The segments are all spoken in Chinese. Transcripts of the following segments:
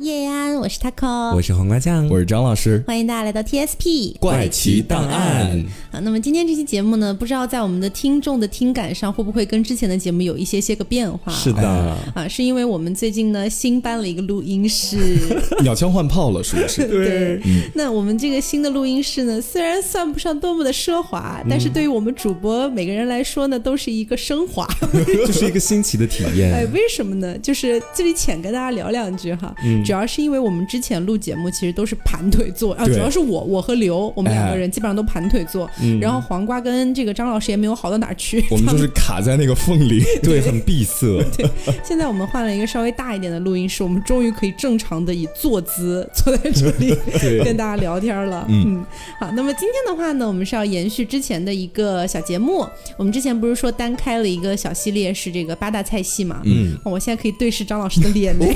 叶安，我是 taco，我是黄瓜酱，我是张老师。欢迎大家来到 TSP 怪奇档案。啊，那么今天这期节目呢，不知道在我们的听众的听感上会不会跟之前的节目有一些些个变化？是的，啊，是因为我们最近呢新搬了一个录音室，鸟枪换炮了，是不是？对。那我们这个新的录音室呢，虽然算不上多么的奢华，但是对于我们主播每个人来说呢，都是一个升华，就是一个新奇的体验。哎，为什么呢？就是这里浅跟大家聊两句哈。嗯。主要是因为我们之前录节目其实都是盘腿坐啊，主要是我我和刘我们两个人基本上都盘腿坐，然后黄瓜跟这个张老师也没有好到哪去，我们就是卡在那个缝里，对，很闭塞。对，现在我们换了一个稍微大一点的录音室，我们终于可以正常的以坐姿坐在这里 跟大家聊天了。嗯，好，那么今天的话呢，我们是要延续之前的一个小节目，我们之前不是说单开了一个小系列是这个八大菜系嘛？嗯，我现在可以对视张老师的脸 呢，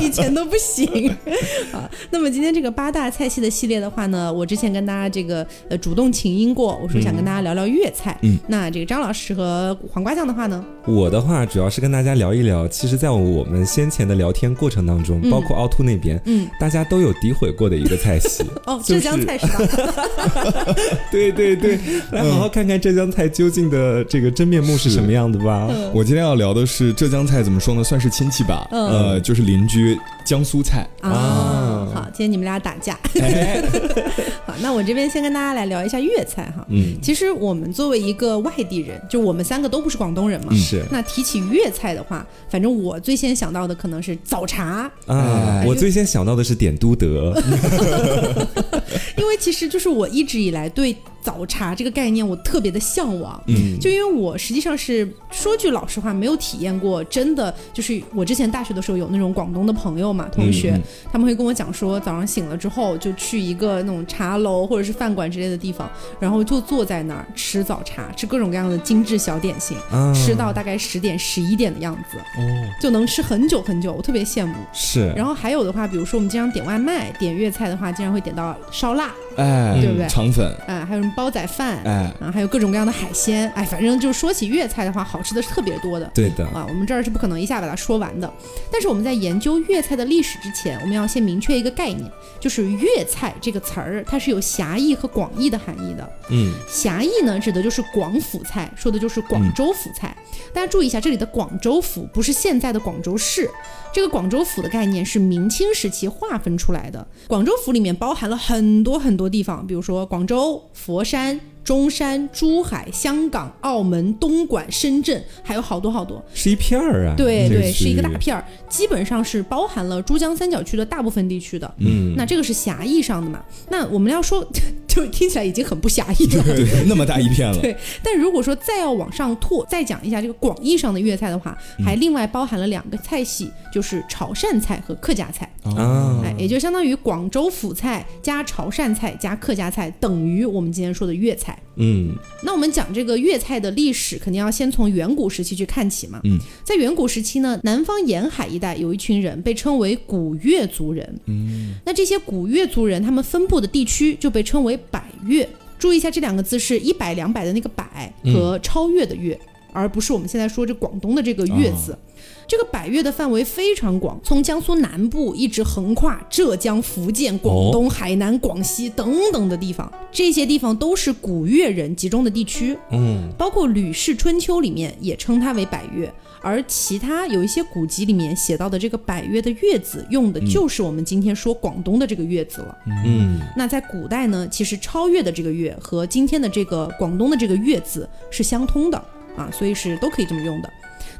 以前。都不行 啊！那么今天这个八大菜系的系列的话呢，我之前跟大家这个呃主动请缨过，我说想跟大家聊聊粤菜。嗯，那这个张老师和黄瓜酱的话呢，我的话主要是跟大家聊一聊，其实，在我们先前的聊天过程当中，包括凹凸那边，嗯，大家都有诋毁过的一个菜系 哦，浙江菜是吧？对对对，来好好看看浙江菜究竟的这个真面目是什么样的吧。我今天要聊的是浙江菜，怎么说呢？算是亲戚吧，呃，就是邻居。江苏菜啊，好，今天你们俩打架。好，那我这边先跟大家来聊一下粤菜哈。嗯，其实我们作为一个外地人，就我们三个都不是广东人嘛。是。那提起粤菜的话，反正我最先想到的可能是早茶啊。我最先想到的是点都德，因为其实就是我一直以来对。早茶这个概念我特别的向往，嗯，就因为我实际上是说句老实话，没有体验过真的，就是我之前大学的时候有那种广东的朋友嘛，同学，他们会跟我讲说，早上醒了之后就去一个那种茶楼或者是饭馆之类的地方，然后就坐在那儿吃早茶，吃各种各样的精致小点心，吃到大概十点十一点的样子，哦，就能吃很久很久，我特别羡慕。是，然后还有的话，比如说我们经常点外卖，点粤菜的话，经常会点到烧腊。哎，对不对？肠粉，哎，还有什么煲仔饭，哎，啊，还有各种各样的海鲜，哎，反正就是说起粤菜的话，好吃的是特别多的。对的，啊，我们这儿是不可能一下把它说完的。但是我们在研究粤菜的历史之前，我们要先明确一个概念，就是粤菜这个词儿，它是有狭义和广义的含义的。嗯，狭义呢，指的就是广府菜，说的就是广州府菜。大家注意一下，这里的广州府不是现在的广州市。这个广州府的概念是明清时期划分出来的。广州府里面包含了很多很多地方，比如说广州、佛山。中山、珠海、香港、澳门、东莞、深圳，还有好多好多，是一片儿啊。对对，是一个大片儿，基本上是包含了珠江三角区的大部分地区的。嗯，那这个是狭义上的嘛？那我们要说，就听起来已经很不狭义了。对，那么大一片了。对，但如果说再要往上拓，再讲一下这个广义上的粤菜的话，还另外包含了两个菜系，就是潮汕菜和客家菜。啊，哎，也就相当于广州府菜加潮汕菜加客家菜，等于我们今天说的粤菜。嗯，那我们讲这个粤菜的历史，肯定要先从远古时期去看起嘛。嗯，在远古时期呢，南方沿海一带有一群人被称为古越族人。嗯，那这些古越族人他们分布的地区就被称为百越。注意一下这两个字是一百两百的那个百和超越的越，而不是我们现在说这广东的这个越字。这个百越的范围非常广，从江苏南部一直横跨浙江、福建、广东、海南、广西等等的地方，这些地方都是古越人集中的地区。嗯，包括《吕氏春秋》里面也称它为百越，而其他有一些古籍里面写到的这个百越的越字，用的就是我们今天说广东的这个越字了。嗯，那在古代呢，其实超越的这个越和今天的这个广东的这个越字是相通的啊，所以是都可以这么用的。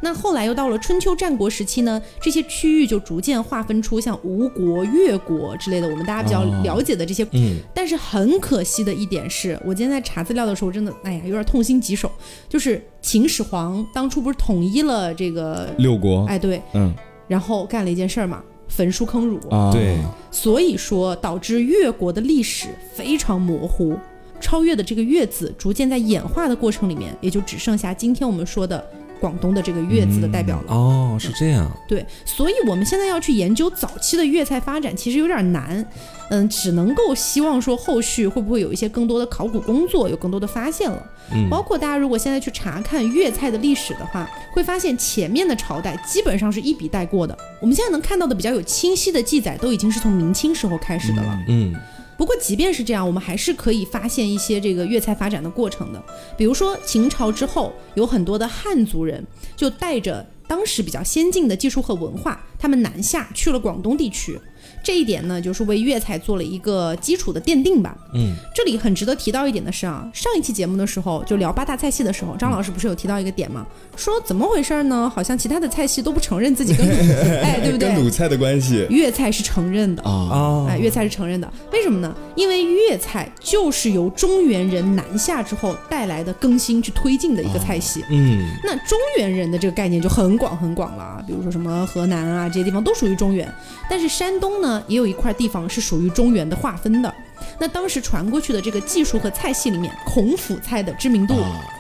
那后来又到了春秋战国时期呢，这些区域就逐渐划分出像吴国、越国之类的，我们大家比较了解的这些。嗯。但是很可惜的一点是，我今天在查资料的时候，真的，哎呀，有点痛心疾首。就是秦始皇当初不是统一了这个六国？哎，对，嗯。然后干了一件事儿嘛，焚书坑儒。啊。对。所以说，导致越国的历史非常模糊，超越的这个越字逐渐在演化的过程里面，也就只剩下今天我们说的。广东的这个粤字的代表了。哦，是这样。对，所以我们现在要去研究早期的粤菜发展，其实有点难。嗯，只能够希望说后续会不会有一些更多的考古工作，有更多的发现了。嗯，包括大家如果现在去查看粤菜的历史的话，会发现前面的朝代基本上是一笔带过的。我们现在能看到的比较有清晰的记载，都已经是从明清时候开始的了。嗯。不过，即便是这样，我们还是可以发现一些这个粤菜发展的过程的。比如说，秦朝之后，有很多的汉族人就带着当时比较先进的技术和文化，他们南下去了广东地区。这一点呢，就是为粤菜做了一个基础的奠定吧。嗯，这里很值得提到一点的是啊，上一期节目的时候，就聊八大菜系的时候，张老师不是有提到一个点吗？说怎么回事呢？好像其他的菜系都不承认自己跟鲁 哎，对不对？跟鲁菜的关系，粤菜是承认的啊。哎，粤菜是承认的，为什么呢？因为粤菜就是由中原人南下之后带来的更新去推进的一个菜系。嗯，那中原人的这个概念就很广很广了啊，比如说什么河南啊这些地方都属于中原，但是山东呢？也有一块地方是属于中原的划分的。那当时传过去的这个技术和菜系里面，孔府菜的知名度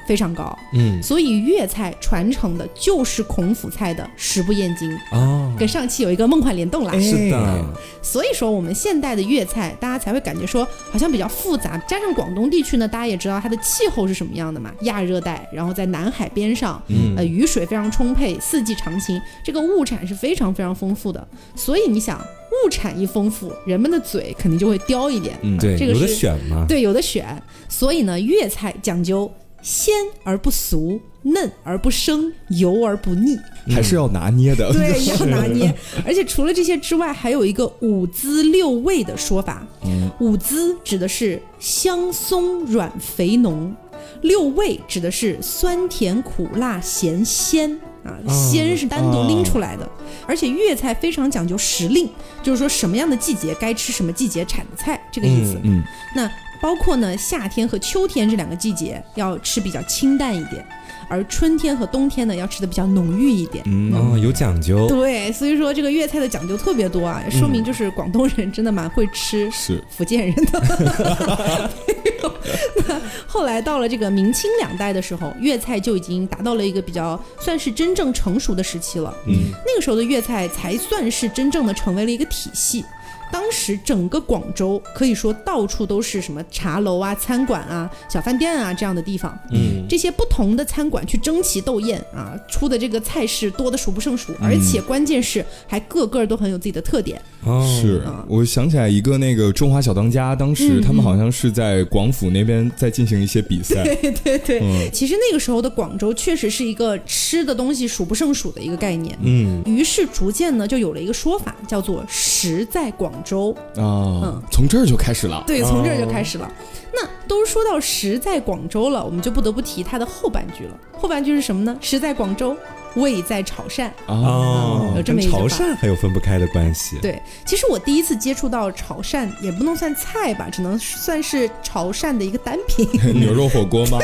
非常高，嗯，所以粤菜传承的就是孔府菜的食不厌精哦，跟上期有一个梦幻联动啦，是的。所以说我们现代的粤菜，大家才会感觉说好像比较复杂。加上广东地区呢，大家也知道它的气候是什么样的嘛，亚热带，然后在南海边上，呃，雨水非常充沛，四季常青，这个物产是非常非常丰富的。所以你想。物产一丰富，人们的嘴肯定就会刁一点。嗯，对，有的选嘛。对，有的选。所以呢，粤菜讲究鲜而不俗，嫩而不生，油而不腻，还是要拿捏的。对，要拿捏。而且除了这些之外，还有一个五滋六味的说法。嗯，五滋指的是香松软肥浓，六味指的是酸甜苦辣咸鲜。啊，鲜是单独拎出来的，而且粤菜非常讲究时令，就是说什么样的季节该吃什么季节产的菜，这个意思。嗯，那包括呢，夏天和秋天这两个季节要吃比较清淡一点，而春天和冬天呢要吃的比较浓郁一点。嗯，有讲究。对，所以说这个粤菜的讲究特别多啊，说明就是广东人真的蛮会吃，是福建人的。后来到了这个明清两代的时候，粤菜就已经达到了一个比较算是真正成熟的时期了。嗯，那个时候的粤菜才算是真正的成为了一个体系。当时整个广州可以说到处都是什么茶楼啊、餐馆啊、小饭店啊这样的地方。嗯，这些不同的餐馆去争奇斗艳啊，出的这个菜式多的数不胜数，而且关键是还个个都很有自己的特点。哦是，我想起来一个那个中华小当家，当时他们好像是在广府那边在进行一些比赛。对对对，其实那个时候的广州确实是一个吃的东西数不胜数的一个概念。嗯，于是逐渐呢就有了一个说法，叫做“食在广”。州啊，嗯，从这儿就开始了。对，从这儿就开始了。那都说到食在广州了，我们就不得不提它的后半句了。后半句是什么呢？食在广州。味在潮汕啊，有这么一句潮汕还有分不开的关系。对，其实我第一次接触到潮汕，也不能算菜吧，只能算是潮汕的一个单品。牛肉火锅吗？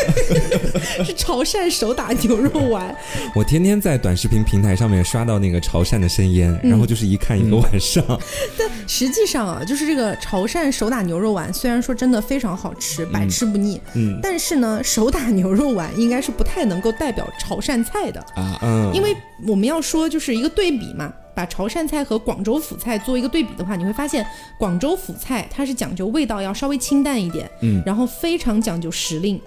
是潮汕手打牛肉丸。我天天在短视频平台上面刷到那个潮汕的生腌，然后就是一看一个晚上。但实际上啊，就是这个潮汕手打牛肉丸，虽然说真的非常好吃，百吃不腻，嗯，但是呢，手打牛肉丸应该是不太能够代表潮汕菜的啊，嗯。因为我们要说就是一个对比嘛，把潮汕菜和广州府菜做一个对比的话，你会发现广州府菜它是讲究味道要稍微清淡一点，嗯，然后非常讲究时令，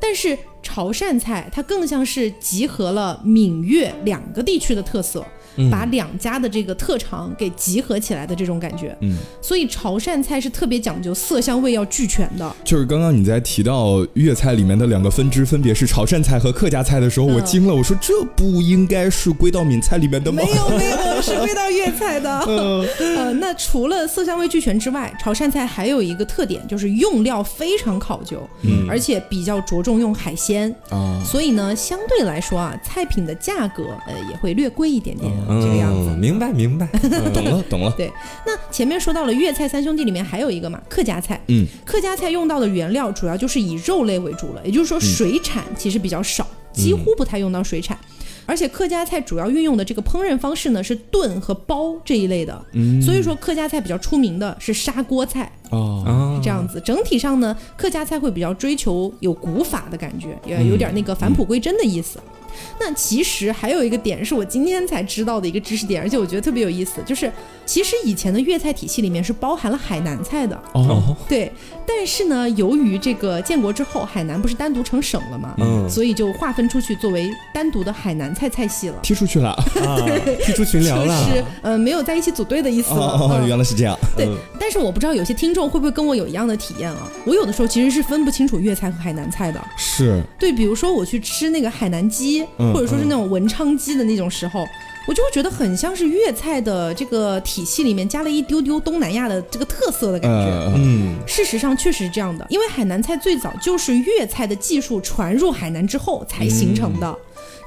但是潮汕菜它更像是集合了闽粤两个地区的特色。把两家的这个特长给集合起来的这种感觉，嗯，所以潮汕菜是特别讲究色香味要俱全的。就是刚刚你在提到粤菜里面的两个分支，分别是潮汕菜和客家菜的时候，我惊了，我说这不应该是归到闽菜里面的吗？没有没有，是归到粤菜的。呃，那除了色香味俱全之外，潮汕菜还有一个特点就是用料非常考究，嗯，而且比较着重用海鲜啊，所以呢，相对来说啊，菜品的价格呃也会略贵一点点。这个样子，明白明白，懂了懂了。对，那前面说到了粤菜三兄弟里面还有一个嘛，客家菜。嗯，客家菜用到的原料主要就是以肉类为主了，也就是说水产其实比较少，几乎不太用到水产。而且客家菜主要运用的这个烹饪方式呢是炖和煲这一类的，嗯，所以说客家菜比较出名的是砂锅菜哦，这样子。整体上呢，客家菜会比较追求有古法的感觉，也有点那个返璞归真的意思。那其实还有一个点是我今天才知道的一个知识点，而且我觉得特别有意思，就是其实以前的粤菜体系里面是包含了海南菜的。哦，对，但是呢，由于这个建国之后，海南不是单独成省了嘛，嗯所以就划分出去作为单独的海南菜菜系了。踢出去了。啊，踢出群聊了就了。是呃没有在一起组队的意思了。原来是这样。对，但是我不知道有些听众会不会跟我有一样的体验啊？我有的时候其实是分不清楚粤菜和海南菜的。是，对，比如说我去吃那个海南鸡，嗯或者说是那种文昌鸡的那种时候，我就会觉得很像是粤菜的这个体系里面加了一丢丢东南亚的这个特色的感觉。呃，嗯，事实上确实是这样的，因为海南菜最早就是粤菜的技术传入海南之后才形成的。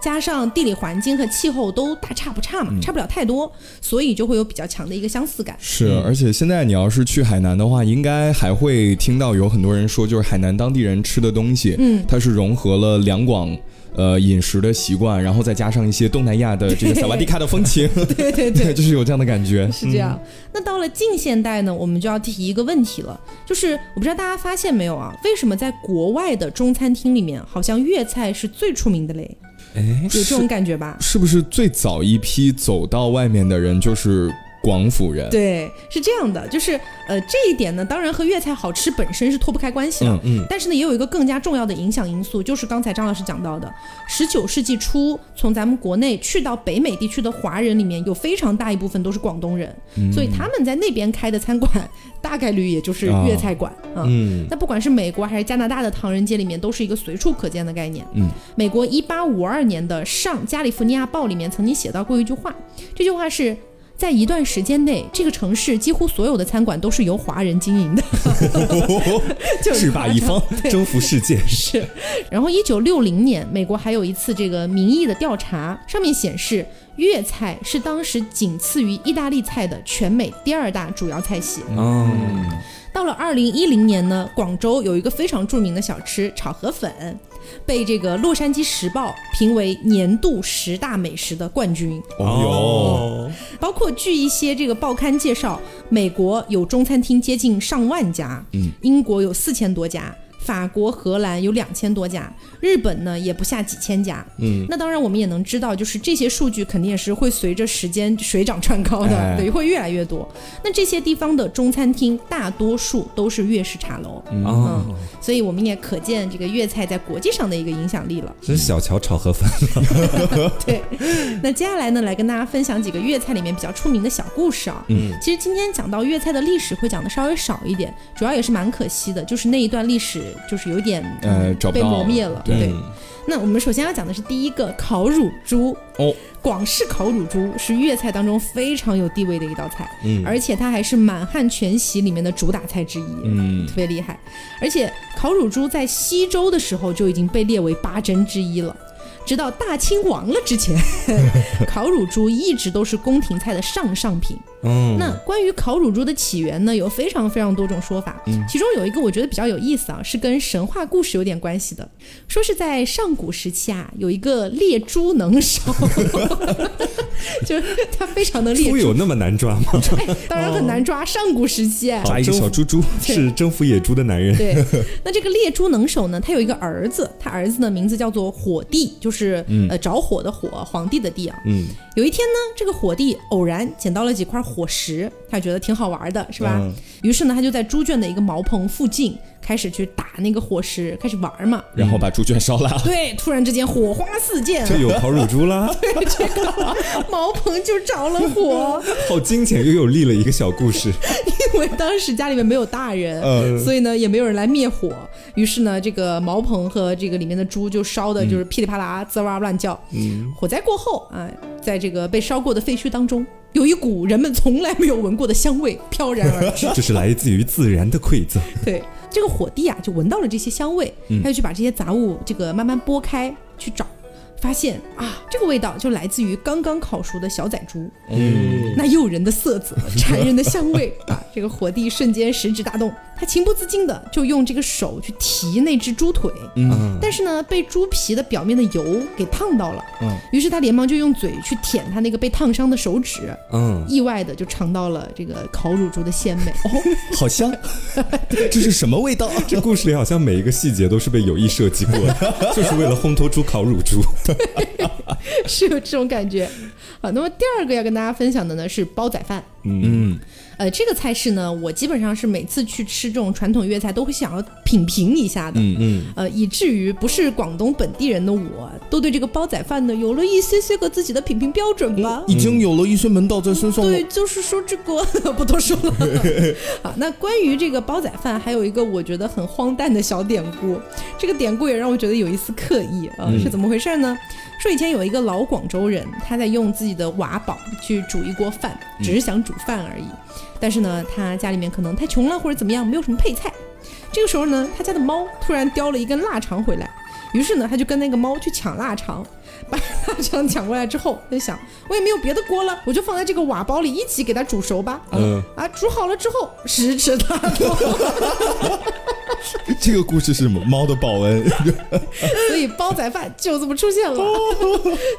加上地理环境和气候都大差不差嘛，差不了太多，所以就会有比较强的一个相似感。是，而且现在你要是去海南的话，应该还会听到有很多人说，就是海南当地人吃的东西，嗯它是融合了两广。呃，饮食的习惯，然后再加上一些东南亚的这个 萨瓦迪卡的风情，对 对对，就是有这样的感觉。是这样。那到了近现代呢，我们就要提一个问题了，就是我不知道大家发现没有啊，为什么在国外的中餐厅里面，好像粤菜是最出名的嘞？哎，有这种感觉吧？是不是最早一批走到外面的人就是广府人？对，是这样的，就是呃这一点呢，当然和粤菜好吃本身是脱不开关系的。嗯嗯但是呢，也有一个更加重要的影响因素，就是刚才张老师讲到的，十九世纪初从咱们国内去到北美地区的华人里面，有非常大一部分都是广东人，嗯所以他们在那边开的餐馆，大概率也就是粤菜馆啊。嗯那不管是美国还是加拿大的唐人街里面，都是一个随处可见的概念。嗯，美国一八五二年的《上加利福尼亚报》里面曾经写到过一句话，这句话是。在一段时间内，这个城市几乎所有的餐馆都是由华人经营的，就很制霸一方，征服世界。是。然后，一九六零年，美国还有一次这个民意的调查，上面显示粤菜是当时仅次于意大利菜的全美第二大主要菜系。嗯，到了二零一零年呢，广州有一个非常著名的小吃炒河粉，被这个《洛杉矶时报》评为年度十大美食的冠军。哦包括据一些这个报刊介绍，美国有中餐厅接近上万家，嗯，英国有四千多家。法国、荷兰有两千多家，日本呢也不下几千家。嗯，那当然我们也能知道，就是这些数据肯定也是会随着时间水涨船高的，哎对，会越来越多。那这些地方的中餐厅大多数都是粤式茶楼，哦，所以我们也可见这个粤菜在国际上的一个影响力了。这是小乔炒河粉。对，那接下来呢，来跟大家分享几个粤菜里面比较出名的小故事啊。嗯，其实今天讲到粤菜的历史会讲的稍微少一点，主要也是蛮可惜的，就是那一段历史就是有点呃找不到磨灭了。对对，那我们首先要讲的是第一个烤乳猪哦。广式烤乳猪是粤菜当中非常有地位的一道菜，嗯而且它还是满汉全席里面的主打菜之一。嗯特别厉害。而且烤乳猪在西周的时候就已经被列为八珍之一了。直到大清亡了之前，烤乳猪一直都是宫廷菜的上上品。嗯，那关于烤乳猪的起源呢，有非常非常多种说法，其中有一个我觉得比较有意思啊，是跟神话故事有点关系的。说是在上古时期啊，有一个猎猪能手，就是他非常能猎猪，猪有那么难抓吗？哎，当然很难抓。上古时期哎，抓一个小猪猪，是征服野猪的男人。对，那这个猎猪能手呢，他有一个儿子，他儿子的名字叫做火帝，就是、呃着火的火，皇帝的帝啊。嗯，有一天呢，这个火帝偶然捡到了几块火石，他觉得挺好玩的，是吧？嗯于是呢，他就在猪圈的一个茅棚附近开始去打那个火石，开始玩嘛。然后把猪圈烧了。对，突然之间火花四溅，就有烤乳猪啦，茅棚就着了火。好惊险又有力了一个小故事。因为当时家里面没有大人，嗯所以呢也没有人来灭火。于是呢，这个茅棚和这个里面的猪就烧的就是噼里啪啦、滋哇乱叫。嗯，火灾过后啊、在这个被烧过的废墟当中，有一股人们从来没有闻过的香味 飘然而至。这是来自于自然的馈赠。对，这个火帝啊就闻到了这些香味，他就去把这些杂物这个慢慢拨开去找。发现啊，这个味道就来自于刚刚烤熟的小仔猪，嗯，那诱人的色泽、馋人的香味啊！这个火帝瞬间食指大动，他情不自禁的就用这个手去提那只猪腿，嗯，但是呢，被猪皮的表面的油给烫到了，嗯，于是他连忙就用嘴去舔他那个被烫伤的手指，嗯，意外的就尝到了这个烤乳猪的鲜美。哦，好香，这是什么味道？这故事里好像每一个细节都是被有意设计过的，就是为了烘托出烤乳猪。是有这种感觉。好，那么第二个要跟大家分享的呢是煲仔饭。嗯，呃，这个菜式呢，我基本上是每次去吃这种传统粤菜都会想要品评一下的。嗯嗯，呃，以至于不是广东本地人的我，都对这个煲仔饭呢有了一些些个自己的品评标准吧。已经有了一些门道在身上了对，。就是说这个 不多说了。好，那关于这个煲仔饭，还有一个我觉得很荒诞的小典故，这个典故也让我觉得有一丝刻意啊、呃是怎么回事呢？说以前有一个老广州人，他在用自己的瓦煲去煮一锅饭，只是想煮饭而已。但是呢，他家里面可能太穷了，或者怎么样，没有什么配菜。这个时候呢，他家的猫突然叼了一根腊肠回来，于是呢，他就跟那个猫去抢腊肠。把腊肠抢过来之后，他就想，我也没有别的锅了，我就放在这个瓦煲里一起给它煮熟吧。嗯啊，煮好了之后，十指大动，这个故事是什么？猫的报恩。所以煲仔饭就这么出现了。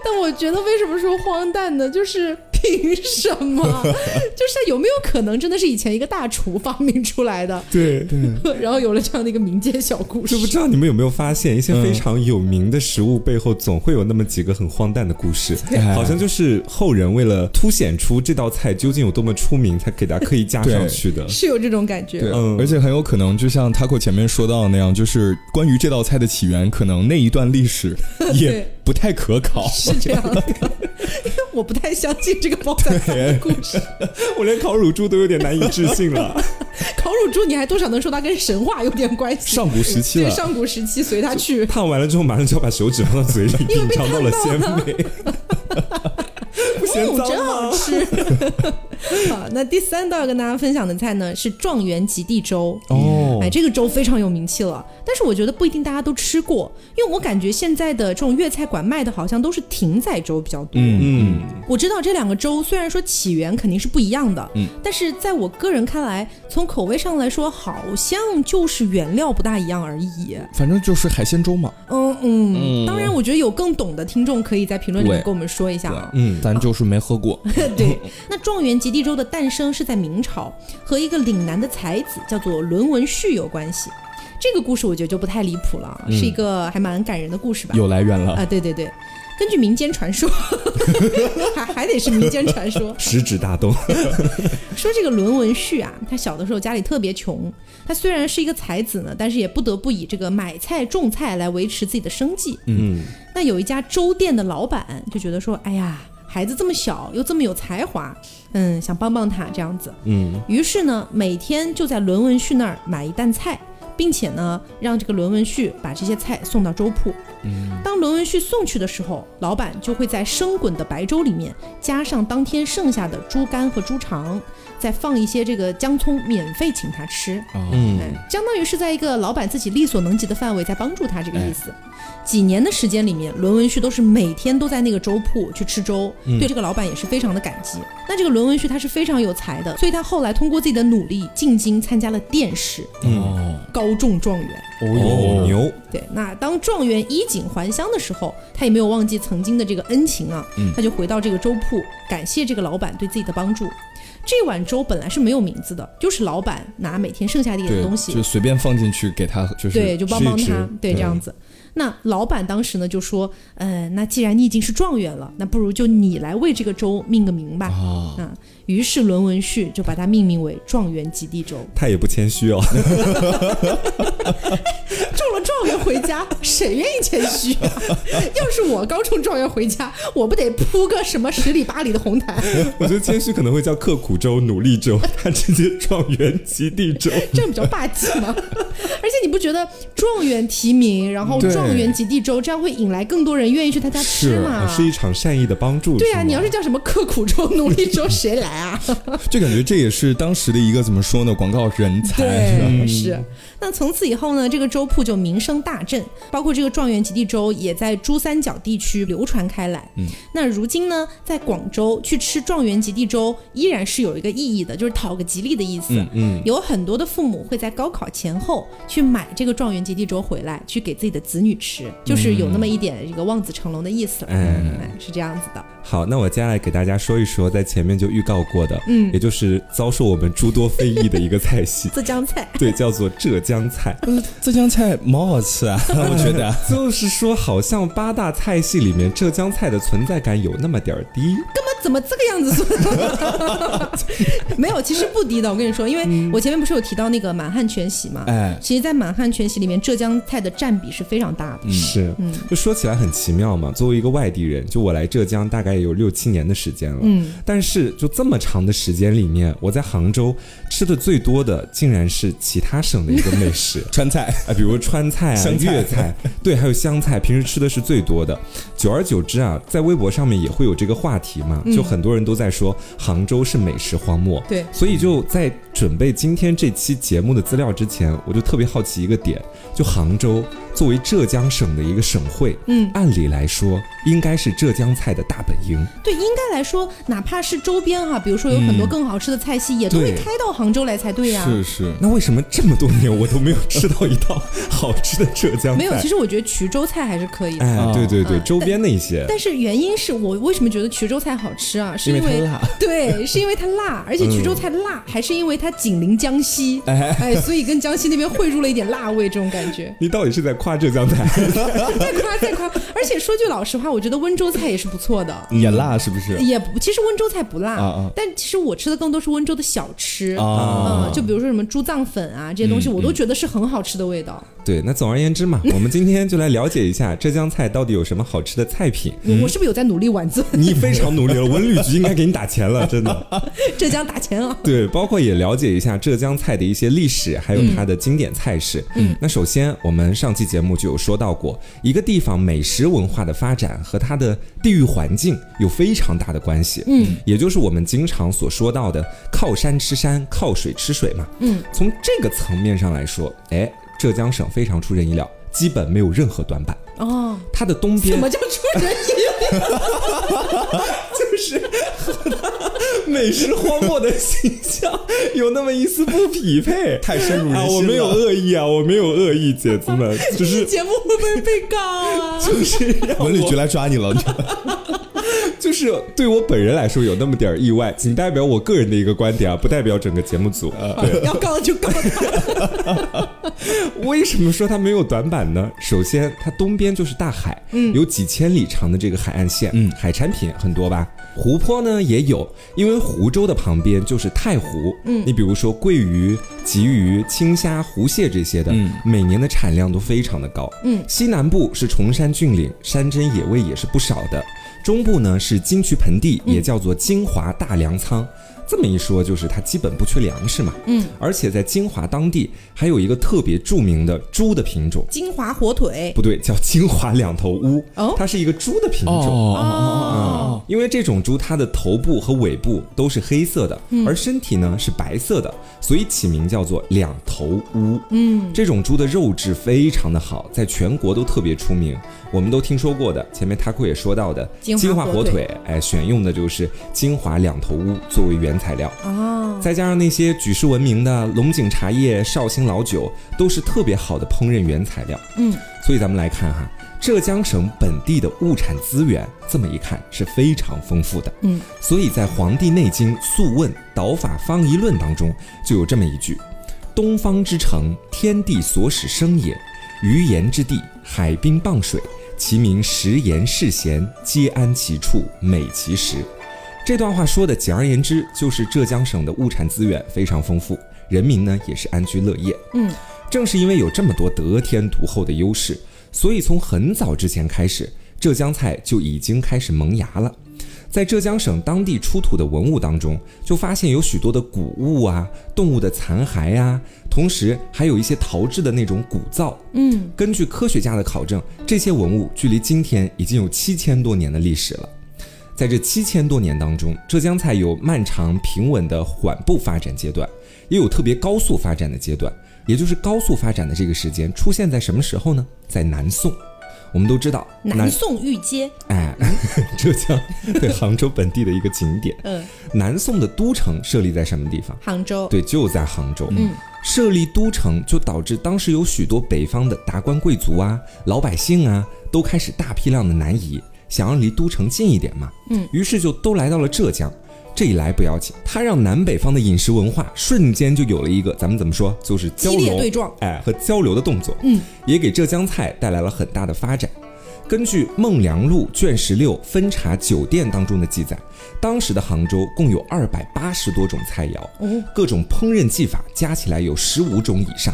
但我觉得为什么说荒诞呢？就是凭什么？就是有没有可能真的是以前一个大厨发明出来的，对对。然后有了这样的一个民间小故事就？不知道你们有没有发现，一些非常有名的食物背后总会有那么几个很荒诞的故事，哎好像就是后人为了凸显出这道菜究竟有多么出名，才给它刻意加上去的。是有这种感觉。对，嗯而且很有可能就像 Taco 前面说到的那样，就是关于这道菜的起源，可能那一段历史 也不太可考。是这样的，我不太相信这个煲仔饭的故事。我连烤乳猪都有点难以置信了。烤乳猪，你还多少能说它跟神话有点关系？上古时期对，了，上古时期随他去。烫完了之后，马上就要把手指放到嘴里，因为被品尝到了鲜美。不嫌嗯，脏真好？吃。好，那第三道要跟大家分享的菜呢是状元及第粥。哦哎，这个粥非常有名气了，但是我觉得不一定大家都吃过，因为我感觉现在的这种粤菜馆卖的好像都是艇仔粥比较多。嗯嗯，我知道这两个粥虽然说起源肯定是不一样的，嗯，但是在我个人看来，从口味上来说，好像就是原料不大一样而已。反正就是海鲜粥嘛。嗯嗯，嗯当然，我觉得有更懂的听众可以在评论里面跟我们说一下啊。嗯咱就是没喝过。对，那状元及第粥的诞生是在明朝，和一个岭南的才子叫做伦文旭有关系。这个故事我觉得就不太离谱了，是一个还蛮感人的故事吧？有来源了。啊，对对对。根据民间传说，还还得是民间传说，食指大动。说这个伦文旭啊，他小的时候家里特别穷，他虽然是一个才子呢，但是也不得不以这个买菜种菜来维持自己的生计。嗯那有一家粥店的老板就觉得说，哎呀，孩子这么小又这么有才华，嗯，想帮帮他这样子。嗯于是呢，每天就在伦文旭那儿买一担菜，并且呢，让这个伦文旭把这些菜送到粥铺。嗯当伦文旭送去的时候，老板就会在生滚的白粥里面加上当天剩下的猪肝和猪肠，再放一些这个姜葱，免费请他吃。啊，嗯哎，相当于是在一个老板自己力所能及的范围在帮助他这个意思。几年的时间里面，伦文旭都是每天都在那个粥铺去吃粥，对这个老板也是非常的感激。那这个伦文旭他是非常有才的，所以他后来通过自己的努力进京参加了殿试，哦高中状元。哦牛，对，那当状元衣锦还乡的时候，他也没有忘记曾经的这个恩情啊，嗯他就回到这个粥铺，感谢这个老板对自己的帮助。这碗粥本来是没有名字的，就是老板拿每天剩下的一点对，东西就随便放进去给他，就是对，就帮帮他对，这样子。那老板当时呢就说，呃，那既然你已经是状元了，那不如就你来为这个粥命个名吧。啊，啊，于是伦文旭就把它命名为状元及第粥。他也不谦虚哦。中了状元回家，谁愿意谦虚啊？要是我刚中状元回家，我不得铺个什么十里八里的红毯，我觉得谦虚可能会叫刻苦粥、努力粥，他直接状元及第粥。这样比较霸气吗？而且你不觉得状元提名，然后状元及第粥，这样会引来更多人愿意去他家吃是嘛？是一场善意的帮助。对啊，你要是叫什么刻苦粥、努力粥，谁来啊？就感觉这也是当时的一个怎么说呢，广告人才。对，是。那从此以后呢，这个粥铺就名声大振，包括这个状元及第粥也在珠三角地区流传开来。嗯，那如今呢，在广州去吃状元及第粥依然是有一个意义的，就是讨个吉利的意思。嗯有很多的父母会在高考前后去买这个状元及第粥回来，去给自己的子女吃，就是有那么一点这个望子成龙的意思了。嗯，是这样子的。好，那我接下来给大家说一说，在前面就预告过的，嗯，也就是遭受我们诸多非议的一个菜系—— 浙江菜。对，叫做浙江菜。浙江菜蛮好吃啊，我觉得。就是说，好像八大菜系里面，浙江菜的存在感有那么点儿低。怎么这个样子说？没有，其实不低的。我跟你说，因为我前面不是有提到那个满汉全席嘛？哎，其实，在满汉全席里面，浙江菜的占比是非常大的。是，嗯，就说起来很奇妙嘛。作为一个外地人，就我来浙江大概。有六七年的时间了，嗯，但是就这么长的时间里面，我在杭州吃的最多的竟然是其他省的一个美食，川菜啊，比如川菜啊、粤菜，对，还有湘菜，平时吃的是最多的。久而久之啊，在微博上面也会有这个话题嘛，就很多人都在说杭州是美食荒漠，对，所以就在准备今天这期节目的资料之前，我就特别好奇一个点，就杭州。作为浙江省的一个省会，嗯，按理来说应该是浙江菜的大本营。对，应该来说，哪怕是周边哈，比如说有很多更好吃的菜系，也都会开到杭州来才对呀。是是。那为什么这么多年我都没有吃到一道好吃的浙江菜？没有，其实我觉得衢州菜还是可以的。哎，对对对，周边的一些。但是原因是我为什么觉得衢州菜好吃啊？是因为辣。对，是因为它辣，而且衢州菜辣，还是因为它紧邻江西，哎，所以跟江西那边汇入了一点辣味，这种感觉。你到底是在夸浙江菜？再夸再夸，而且说句老实话，我觉得温州菜也是不错的，也辣是不是？也不，其实温州菜不辣，但其实我吃的更多是温州的小吃啊，就比如说什么猪脏粉啊这些东西，我都觉得是很好吃的味道。对，那总而言之嘛，我们今天就来了解一下浙江菜到底有什么好吃的菜品。我是不是有在努力挽尊？你非常努力了，文旅局应该给你打钱了，真的。浙江打钱啊！对，包括也了解一下浙江菜的一些历史，还有它的经典菜式。嗯，那首先我们上期节目就有说到过，一个地方美食文化的发展和它的地域环境有非常大的关系。嗯，也就是我们经常所说到的靠山吃山，靠水吃水嘛。嗯，从这个层面上来说，哎。浙江省非常出人意料，基本没有任何短板哦。它的东边怎么叫出人意料？就是美食荒漠的形象有那么一丝不匹配，太深入人心了。我没有恶意啊，我没有恶意，姐子们，就是节目会不会被告啊？就是文旅局来抓你了。就是对我本人来说有那么点意外，仅代表我个人的一个观点啊，不代表整个节目组。对，要告就告他。为什么说它没有短板呢？首先，它东边就是大海，嗯，有几千里长的这个海岸线，嗯，海产品很多吧？湖泊呢也有，因为湖州的旁边就是太湖，嗯，你比如说桂鱼、鲫鱼、青虾、湖蟹这些的，嗯，每年的产量都非常的高，嗯，西南部是崇山峻岭，山珍野味也是不少的。中部呢是金渠盆地，也叫做金华大粮仓。这么一说，就是它基本不缺粮食嘛。嗯，而且在金华当地还有一个特别著名的猪的品种——金华火腿。不对，叫金华两头乌。哦，它是一个猪的品种。哦，因为这种猪它的头部和尾部都是黑色的，而身体呢是白色的，所以起名叫做两头乌。嗯，这种猪的肉质非常的好，在全国都特别出名。我们都听说过的，前面 Taco 也说到的金华火腿，哎，选用的就是金华两头乌作为原材料哦，再加上那些举世闻名的龙井茶叶、绍兴老酒，都是特别好的烹饪原材料。嗯，所以咱们来看哈，浙江省本地的物产资源，这么一看是非常丰富的。嗯，所以在《黄帝内经·素问·导法方仪论》当中就有这么一句：“东方之城，天地所使生也。”鱼盐之地，海滨傍水，其名食盐世咸，皆安其处，美其食。这段话说的，简而言之，就是浙江省的物产资源非常丰富，人民呢也是安居乐业。嗯，正是因为有这么多得天独厚的优势，所以从很早之前开始，浙江菜就已经开始萌芽了。在浙江省当地出土的文物当中，就发现有许多的古物啊、动物的残骸啊，同时还有一些陶制的那种古灶。嗯，根据科学家的考证，这些文物距离今天已经有七千多年的历史了。在这七千多年当中，浙江菜有漫长平稳的缓步发展阶段，也有特别高速发展的阶段。也就是高速发展的这个时间出现在什么时候呢？在南宋。我们都知道南宋御街，哎，浙江对杭州本地的一个景点。嗯，南宋的都城设立在什么地方？杭州。对，就在杭州。嗯，设立都城就导致当时有许多北方的达官贵族啊、老百姓啊，都开始大批量的南移，想要离都城近一点嘛。嗯，于是就都来到了浙江。这一来不要紧，它让南北方的饮食文化瞬间就有了一个咱们怎么说，就是交流对撞，哎，和交流的动作。嗯，也给浙江菜带来了很大的发展。根据《孟良录》卷十六《分茶酒店》当中的记载，当时的杭州共有二百八十多种菜肴，各种烹饪技法加起来有十五种以上。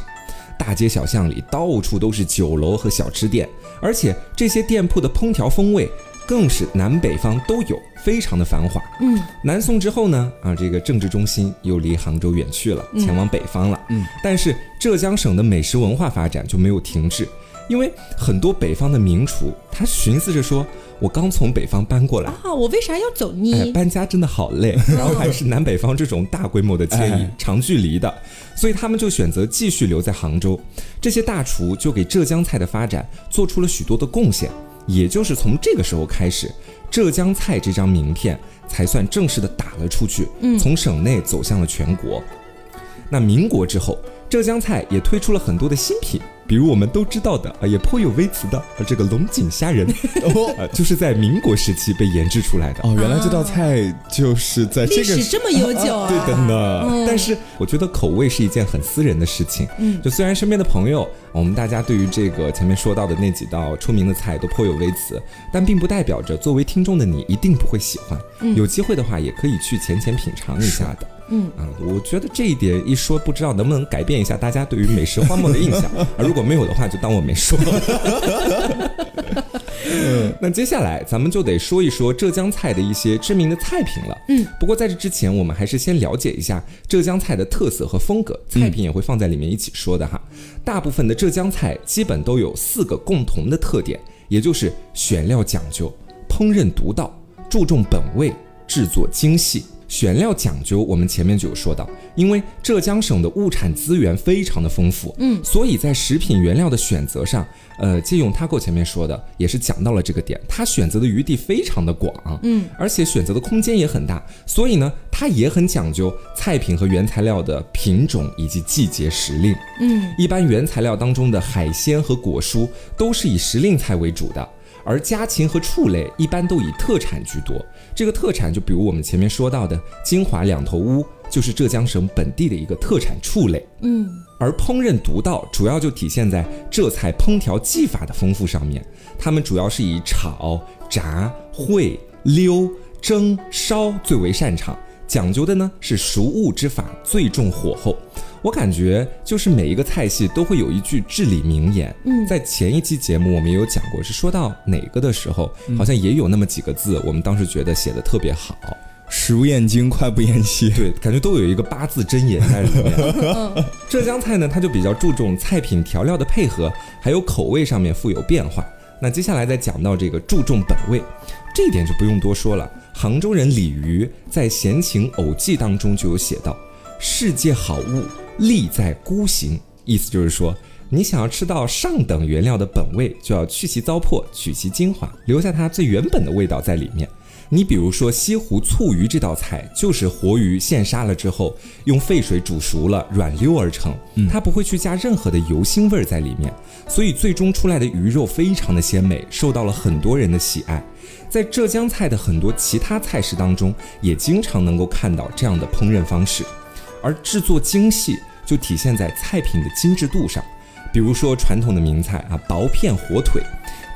大街小巷里到处都是酒楼和小吃店，而且这些店铺的烹调风味更是南北方都有，非常的繁华。嗯，南宋之后呢，啊，这个政治中心又离杭州远去了，前往北方了。嗯，但是浙江省的美食文化发展就没有停滞。因为很多北方的名厨，他寻思着说：“我刚从北方搬过来啊，我为啥要走呢？搬家真的好累，然后还是南北方这种大规模的迁移、长距离的，所以他们就选择继续留在杭州。这些大厨就给浙江菜的发展做出了许多的贡献。也就是从这个时候开始，浙江菜这张名片才算正式的打了出去，从省内走向了全国。那民国之后，浙江菜也推出了很多的新品。”比如我们都知道的啊，也颇有微词的啊，这个龙井虾仁，哦，就是在民国时期被研制出来的哦。原来这道菜就是在这个历史这么悠久啊，对的呢。但是我觉得口味是一件很私人的事情。嗯，就虽然身边的朋友，我们大家对于这个前面说到的那几道出名的菜都颇有微词，但并不代表着作为听众的你一定不会喜欢。有机会的话，也可以去浅浅品尝一下的。嗯啊，我觉得这一点一说，不知道能不能改变一下大家对于美食荒漠的印象 啊。如果没有的话，就当我没说。嗯，那接下来咱们就得说一说浙江菜的一些知名的菜品了。嗯，不过在这之前，我们还是先了解一下浙江菜的特色和风格，菜品也会放在里面一起说的哈。大部分的浙江菜基本都有四个共同的特点，也就是选料讲究、烹饪独到、注重本味、制作精细。选料讲究，我们前面就有说到，因为浙江省的物产资源非常的丰富，嗯，所以在食品原料的选择上，呃，借用 Taco 前面说的，也是讲到了这个点，他选择的余地非常的广，嗯，而且选择的空间也很大，所以呢，他也很讲究菜品和原材料的品种以及季节时令，嗯，一般原材料当中的海鲜和果蔬都是以时令菜为主的。而家禽和畜类一般都以特产居多，这个特产就比如我们前面说到的金华两头乌，就是浙江省本地的一个特产畜类。嗯，而烹饪独到主要就体现在浙菜烹调技法的丰富上面，他们主要是以炒、炸、烩、溜、蒸、烧最为擅长，讲究的呢是熟物之法最重火候。我感觉就是每一个菜系都会有一句至理名言。嗯，在前一期节目我们也有讲过，是说到哪个的时候，好像也有那么几个字，我们当时觉得写的特别好，“食不厌精，快不厌细”。对，感觉都有一个八字真言在里面。浙江菜呢，它就比较注重菜品调料的配合，还有口味上面富有变化。那接下来再讲到这个注重本味，这一点就不用多说了。杭州人李渔在《闲情偶记》当中就有写到：“世界好物。”利在孤行，意思就是说，你想要吃到上等原料的本味，就要去其糟粕，取其精华，留下它最原本的味道在里面。你比如说西湖醋鱼这道菜，就是活鱼现杀了之后，用沸水煮熟了，软溜而成，它不会去加任何的油腥味在里面，所以最终出来的鱼肉非常的鲜美，受到了很多人的喜爱。在浙江菜的很多其他菜式当中，也经常能够看到这样的烹饪方式。而制作精细就体现在菜品的精致度上，比如说传统的名菜啊，薄片火腿，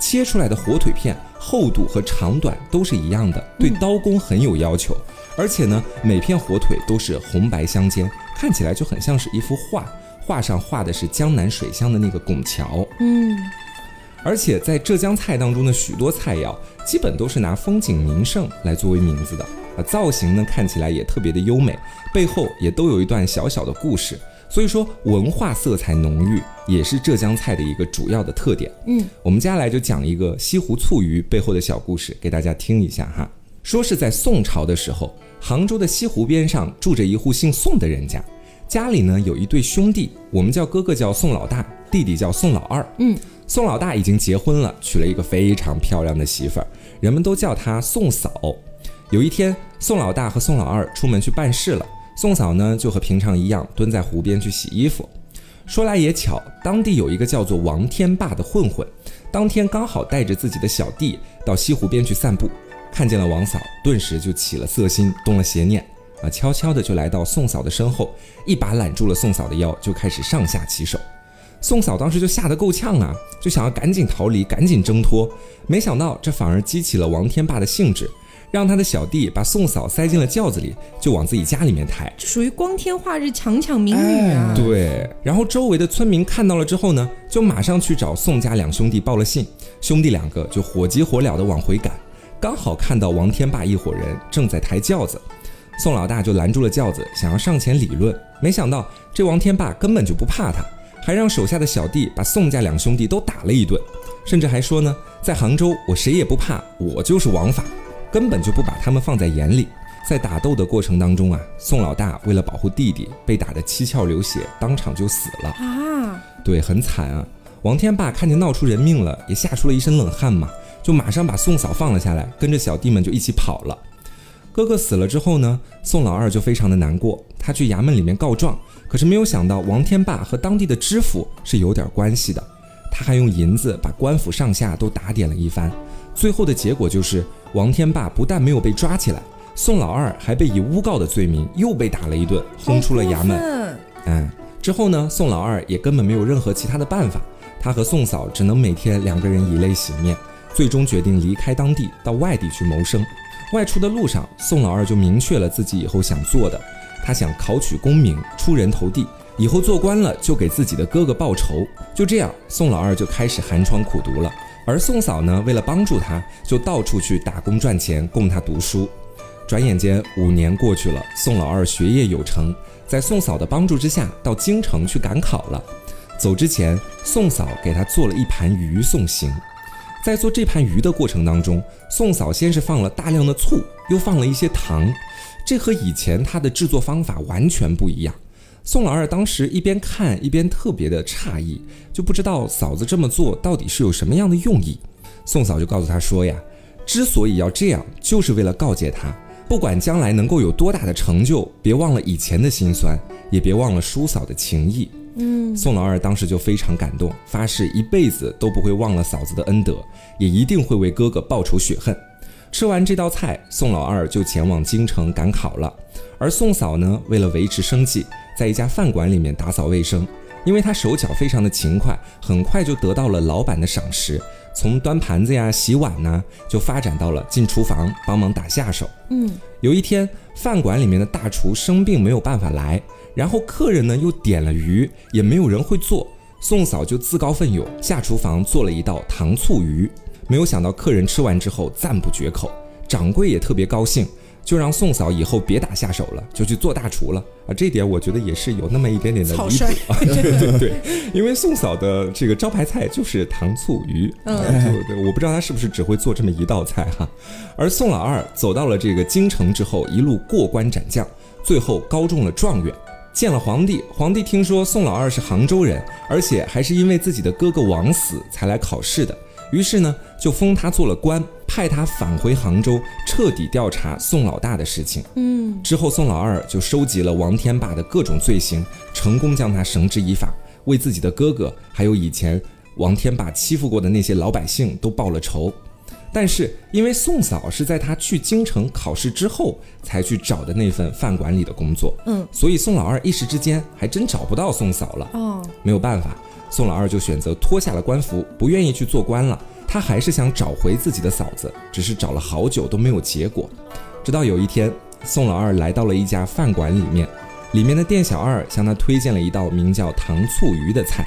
切出来的火腿片厚度和长短都是一样的，对刀工很有要求，而且呢，每片火腿都是红白相间，看起来就很像是一幅画，画上画的是江南水乡的那个拱桥。嗯，而且在浙江菜当中的许多菜肴，基本都是拿风景名胜来作为名字的。啊，造型呢看起来也特别的优美，背后也都有一段小小的故事，所以说文化色彩浓郁，也是浙江菜的一个主要的特点。嗯，我们接下来就讲一个西湖醋鱼背后的小故事给大家听一下哈。说是在宋朝的时候，杭州的西湖边上住着一户姓宋的人家，家里呢有一对兄弟，我们叫哥哥叫宋老大，弟弟叫宋老二。嗯，宋老大已经结婚了，娶了一个非常漂亮的媳妇儿，人们都叫她宋嫂。有一天，宋老大和宋老二出门去办事了，宋嫂呢就和平常一样蹲在湖边去洗衣服。说来也巧，当地有一个叫做王天霸的混混，当天刚好带着自己的小弟到西湖边去散步，看见了王嫂，顿时就起了色心，动了邪念，啊，悄悄的就来到宋嫂的身后，一把揽住了宋嫂的腰，就开始上下其手。宋嫂当时就吓得够呛啊，就想要赶紧逃离，赶紧挣脱，没想到这反而激起了王天霸的兴致。让他的小弟把宋嫂塞进了轿子里，就往自己家里面抬，这属于光天化日强抢民女啊！对。然后周围的村民看到了之后呢，就马上去找宋家两兄弟报了信，兄弟两个就火急火燎的往回赶，刚好看到王天霸一伙人正在抬轿子，宋老大就拦住了轿子，想要上前理论，没想到这王天霸根本就不怕他，还让手下的小弟把宋家两兄弟都打了一顿，甚至还说呢，在杭州我谁也不怕，我就是王法。根本就不把他们放在眼里，在打斗的过程当中啊，宋老大为了保护弟弟，被打得七窍流血，当场就死了啊！对，很惨啊！王天霸看见闹出人命了，也吓出了一身冷汗嘛，就马上把宋嫂放了下来，跟着小弟们就一起跑了。哥哥死了之后呢，宋老二就非常的难过，他去衙门里面告状，可是没有想到王天霸和当地的知府是有点关系的，他还用银子把官府上下都打点了一番。最后的结果就是，王天霸不但没有被抓起来，宋老二还被以诬告的罪名又被打了一顿，轰出了衙门。嗯，之后呢，宋老二也根本没有任何其他的办法，他和宋嫂只能每天两个人以泪洗面，最终决定离开当地，到外地去谋生。外出的路上，宋老二就明确了自己以后想做的，他想考取功名，出人头地，以后做官了就给自己的哥哥报仇。就这样，宋老二就开始寒窗苦读了。而宋嫂呢，为了帮助他，就到处去打工赚钱，供他读书。转眼间五年过去了，宋老二学业有成，在宋嫂的帮助之下，到京城去赶考了。走之前，宋嫂给他做了一盘鱼送行。在做这盘鱼的过程当中，宋嫂先是放了大量的醋，又放了一些糖，这和以前他的制作方法完全不一样。宋老二当时一边看一边特别的诧异，就不知道嫂子这么做到底是有什么样的用意。宋嫂就告诉他说呀，之所以要这样，就是为了告诫他，不管将来能够有多大的成就，别忘了以前的辛酸，也别忘了叔嫂的情谊。嗯，宋老二当时就非常感动，发誓一辈子都不会忘了嫂子的恩德，也一定会为哥哥报仇雪恨。吃完这道菜，宋老二就前往京城赶考了，而宋嫂呢，为了维持生计。在一家饭馆里面打扫卫生，因为他手脚非常的勤快，很快就得到了老板的赏识。从端盘子呀、洗碗呢，就发展到了进厨房帮忙打下手。嗯，有一天饭馆里面的大厨生病没有办法来，然后客人呢又点了鱼，也没有人会做，宋嫂就自告奋勇下厨房做了一道糖醋鱼。没有想到客人吃完之后赞不绝口，掌柜也特别高兴。就让宋嫂以后别打下手了，就去做大厨了啊！这点我觉得也是有那么一点点的离谱啊！对对对，因为宋嫂的这个招牌菜就是糖醋鱼，嗯，对，我不知道他是不是只会做这么一道菜哈。而宋老二走到了这个京城之后，一路过关斩将，最后高中了状元，见了皇帝。皇帝听说宋老二是杭州人，而且还是因为自己的哥哥枉死才来考试的，于是呢，就封他做了官。派他返回杭州，彻底调查宋老大的事情。嗯，之后宋老二就收集了王天霸的各种罪行，成功将他绳之以法，为自己的哥哥还有以前王天霸欺负过的那些老百姓都报了仇。但是因为宋嫂是在他去京城考试之后才去找的那份饭馆里的工作，嗯，所以宋老二一时之间还真找不到宋嫂了。哦，没有办法，宋老二就选择脱下了官服，不愿意去做官了。他还是想找回自己的嫂子，只是找了好久都没有结果。直到有一天，宋老二来到了一家饭馆里面，里面的店小二向他推荐了一道名叫糖醋鱼的菜。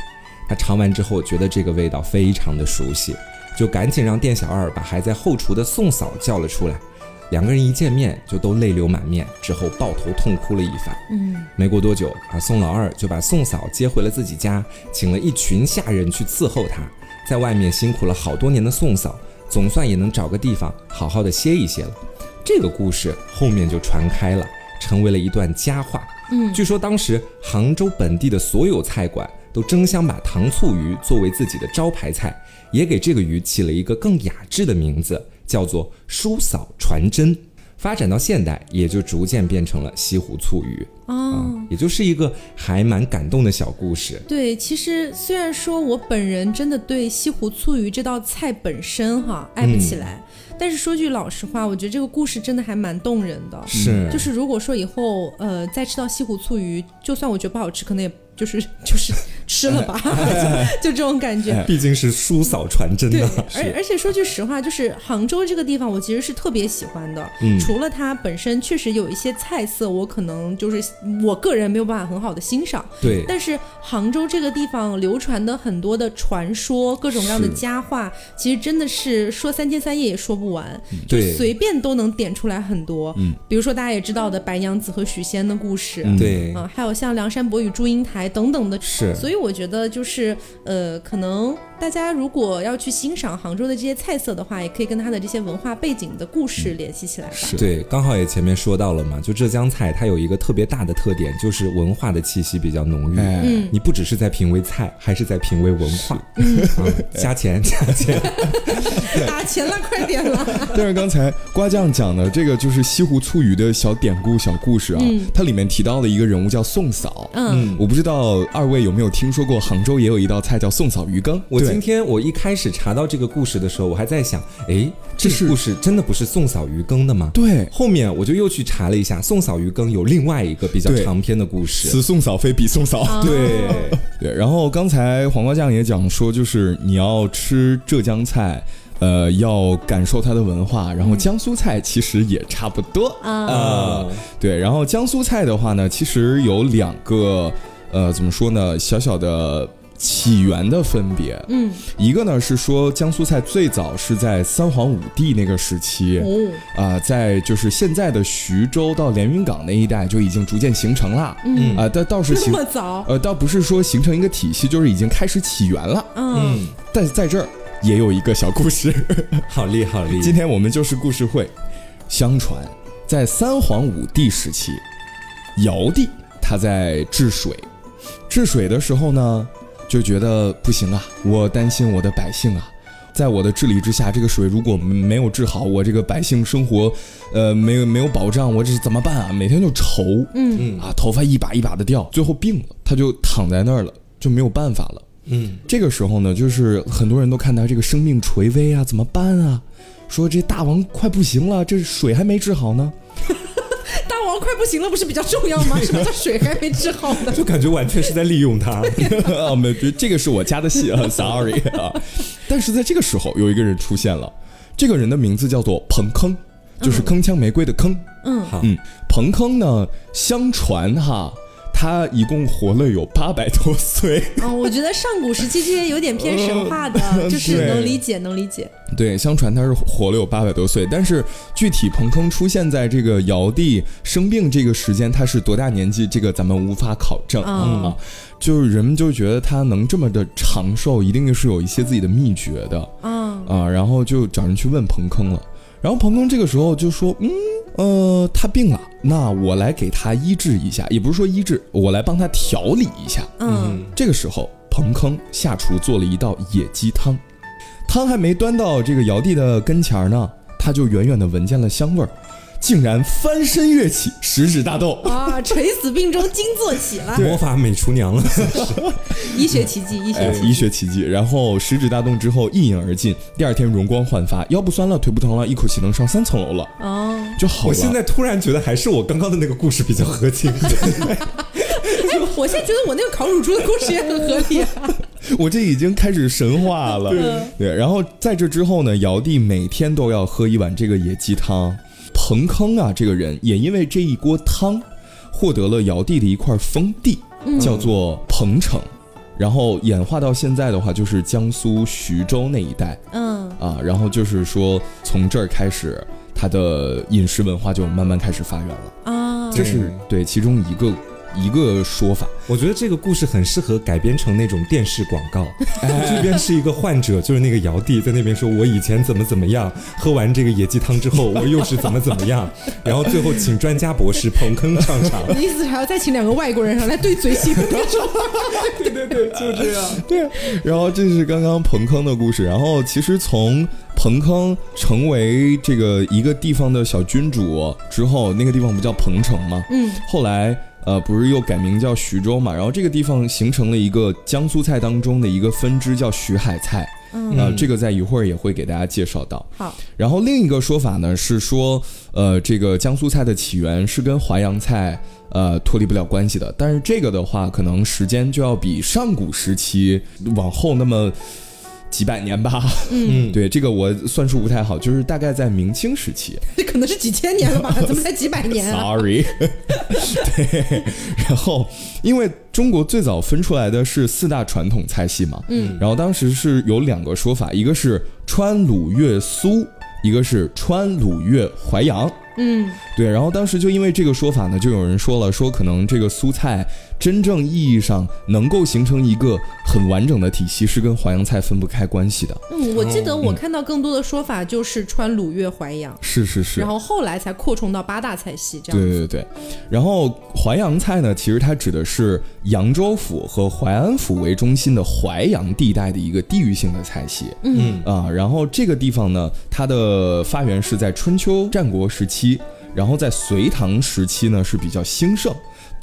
他尝完之后，觉得这个味道非常的熟悉，就赶紧让店小二把还在后厨的宋嫂叫了出来。两个人一见面就都泪流满面，之后抱头痛哭了一番。嗯，没过多久，啊，宋老二就把宋嫂接回了自己家，请了一群下人去伺候她。在外面辛苦了好多年的宋嫂，总算也能找个地方好好的歇一歇了。这个故事后面就传开了，成为了一段佳话。嗯，据说当时杭州本地的所有菜馆都争相把糖醋鱼作为自己的招牌菜，也给这个鱼起了一个更雅致的名字，叫做“叔嫂传真”。发展到现代，也就逐渐变成了西湖醋鱼。哦，也就是一个还蛮感动的小故事。对，其实虽然说我本人真的对西湖醋鱼这道菜本身哈爱不起来，但是说句老实话，我觉得这个故事真的还蛮动人的。是，就是如果说以后呃再吃到西湖醋鱼，就算我觉得不好吃，可能也。就是就是吃了吧，就这种感觉。毕竟是叔嫂传真的。而而且说句实话，就是杭州这个地方，我其实是特别喜欢的。嗯。除了它本身确实有一些菜色，我可能就是我个人没有办法很好的欣赏。对。但是杭州这个地方流传的很多的传说，各种各样的佳话，其实真的是说三天三夜也说不完。就随便都能点出来很多。嗯。比如说大家也知道的白娘子和许仙的故事。对。啊，还有像梁山伯与祝英台。等等的，是，所以我觉得就是，呃，可能。大家如果要去欣赏杭州的这些菜色的话，也可以跟它的这些文化背景的故事联系起来吧。对，刚好也前面说到了嘛，就浙江菜它有一个特别大的特点，就是文化的气息比较浓郁。嗯，你不只是在品味菜，还是在品味文化。嗯，加钱加钱，打钱了，快点了。但是刚才瓜酱讲的这个就是西湖醋鱼的小典故、小故事啊，它里面提到了一个人物叫宋嫂。嗯，我不知道二位有没有听说过，杭州也有一道菜叫宋嫂鱼羹。我。今天我一开始查到这个故事的时候，我还在想，哎，这个故事真的不是宋嫂鱼羹的吗？对。后面我就又去查了一下，宋嫂鱼羹有另外一个比较长篇的故事。此宋嫂非彼宋嫂。对对。然后刚才黄瓜酱也讲说，就是你要吃浙江菜，呃，要感受它的文化。然后江苏菜其实也差不多啊。对。然后江苏菜的话呢，其实有两个，呃，怎么说呢？小小的。起源的分别，嗯，一个呢是说江苏菜最早是在三皇五帝那个时期，哦，啊，在就是现在的徐州到连云港那一带就已经逐渐形成了，嗯，啊，但倒是这么早，呃，倒不是说形成一个体系，就是已经开始起源了，嗯，但是在这儿也有一个小故事，好厉害，好厉。害！今天我们就是故事会，相传在三皇五帝时期，尧帝他在治水，治水的时候呢。就觉得不行啊！我担心我的百姓啊，在我的治理之下，这个水如果没有治好，我这个百姓生活，呃，没有没有保障，我这是怎么办啊？每天就愁，嗯嗯啊，头发一把一把的掉，最后病了，他就躺在那儿了，就没有办法了。嗯，这个时候呢，就是很多人都看他这个生命垂危啊，怎么办啊？说这大王快不行了，这水还没治好呢。快不行了，不是比较重要吗？什么叫水还没治好呢？就感觉完全是在利用他 啊！没，这个是我加的戏啊，sorry 啊。但是在这个时候，有一个人出现了，这个人的名字叫做彭坑，就是铿锵玫瑰的铿。嗯，好，嗯，彭坑呢，相传哈。他一共活了有八百多岁。嗯，我觉得上古时期这些有点偏神话的，就是能理解，能理解。对，相传他是活了有八百多岁，但是具体彭坑出现在这个尧帝生病这个时间，他是多大年纪，这个咱们无法考证啊。就是人们就觉得他能这么的长寿，一定是有一些自己的秘诀的。啊啊，然后就找人去问彭坑了。然后彭坑这个时候就说：“嗯，呃，他病了，那我来给他医治一下，也不是说医治，我来帮他调理一下。”嗯，这个时候彭坑下厨做了一道野鸡汤，汤还没端到这个尧帝的跟前儿呢，他就远远的闻见了香味儿。竟然翻身跃起，食指大动啊！垂死病中惊坐起了，魔法美厨娘了，医学奇迹，医学医学奇迹。然后食指大动之后一饮而尽，第二天容光焕发，腰不酸了，腿不疼了，一口气能上三层楼了哦，就好了。我现在突然觉得还是我刚刚的那个故事比较合情。哎，我现在觉得我那个烤乳猪的故事也很合理啊。我这已经开始神话了，对。然后在这之后呢，尧帝每天都要喝一碗这个野鸡汤。彭坑啊，这个人也因为这一锅汤，获得了尧帝的一块封地，叫做彭城，然后演化到现在的话，就是江苏徐州那一带，嗯。啊，然后就是说从这儿开始，他的饮食文化就慢慢开始发源了。啊，这是对其中一个一个说法。我觉得这个故事很适合改编成那种电视广告。这边是一个患者，就是那个尧帝在那边说：“我以前怎么怎么样，喝完这个野鸡汤之后，我又是怎么怎么样。”然后最后请专家博士捧坑上场。意思还要再请两个外国人上来对嘴戏，对对对，就这样。对。然后这是刚刚彭坑的故事。然后其实从彭坑成为这个一个地方的小君主之后，那个地方不叫彭城吗？嗯。后来。呃，不是又改名叫徐州嘛？然后这个地方形成了一个江苏菜当中的一个分支，叫徐海菜。嗯，这个在一会儿也会给大家介绍到。好，然后另一个说法呢是说，呃，这个江苏菜的起源是跟淮扬菜呃脱离不了关系的。但是这个的话，可能时间就要比上古时期往后那么。几百年吧，嗯，对，这个我算数不太好，就是大概在明清时期，这可能是几千年了吧？怎么才几百年？Sorry，对，然后因为中国最早分出来的是四大传统菜系嘛，嗯，然后当时是有两个说法，一个是川鲁粤苏，一个是川鲁粤淮扬，嗯，对，然后当时就因为这个说法呢，就有人说了，说可能这个苏菜。真正意义上能够形成一个很完整的体系，是跟淮扬菜分不开关系的。嗯，我记得我看到更多的说法就是川鲁粤淮扬，是是是，然后后来才扩充到八大菜系这样。对对对，然后淮扬菜呢，其实它指的是扬州府和淮安府为中心的淮扬地带的一个地域性的菜系。嗯啊，然后这个地方呢，它的发源是在春秋战国时期，然后在隋唐时期呢是比较兴盛。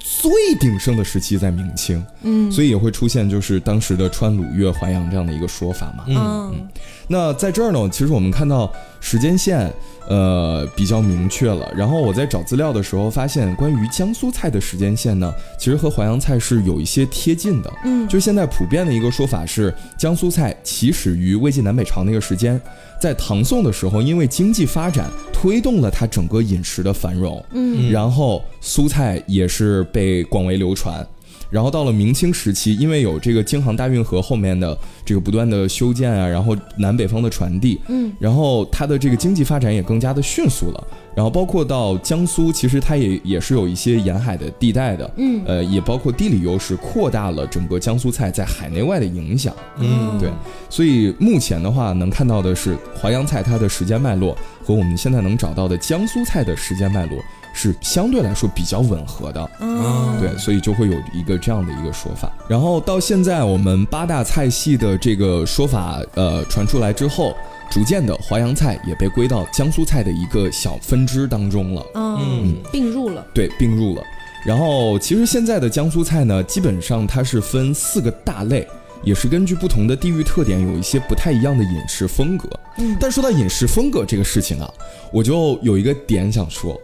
最鼎盛的时期在明清，嗯，所以也会出现就是当时的川鲁粤淮扬这样的一个说法嘛，嗯，那在这儿呢，其实我们看到时间线。呃，比较明确了。然后我在找资料的时候发现，关于江苏菜的时间线呢，其实和淮扬菜是有一些贴近的。嗯，就现在普遍的一个说法是，江苏菜起始于魏晋南北朝那个时间，在唐宋的时候，因为经济发展推动了它整个饮食的繁荣。嗯，然后苏菜也是被广为流传。然后到了明清时期，因为有这个京杭大运河后面的这个不断的修建啊，然后南北方的传递，嗯，然后它的这个经济发展也更加的迅速了。然后包括到江苏，其实它也也是有一些沿海的地带的，嗯，呃，也包括地理优势，扩大了整个江苏菜在海内外的影响。嗯，对。所以目前的话，能看到的是淮扬菜它的时间脉络和我们现在能找到的江苏菜的时间脉络。是相对来说比较吻合的，嗯，对，所以就会有一个这样的一个说法。然后到现在，我们八大菜系的这个说法，呃，传出来之后，逐渐的淮扬菜也被归到江苏菜的一个小分支当中了，嗯，并入了，对，并入了。然后其实现在的江苏菜呢，基本上它是分四个大类，也是根据不同的地域特点，有一些不太一样的饮食风格。嗯，但说到饮食风格这个事情啊，我就有一个点想说。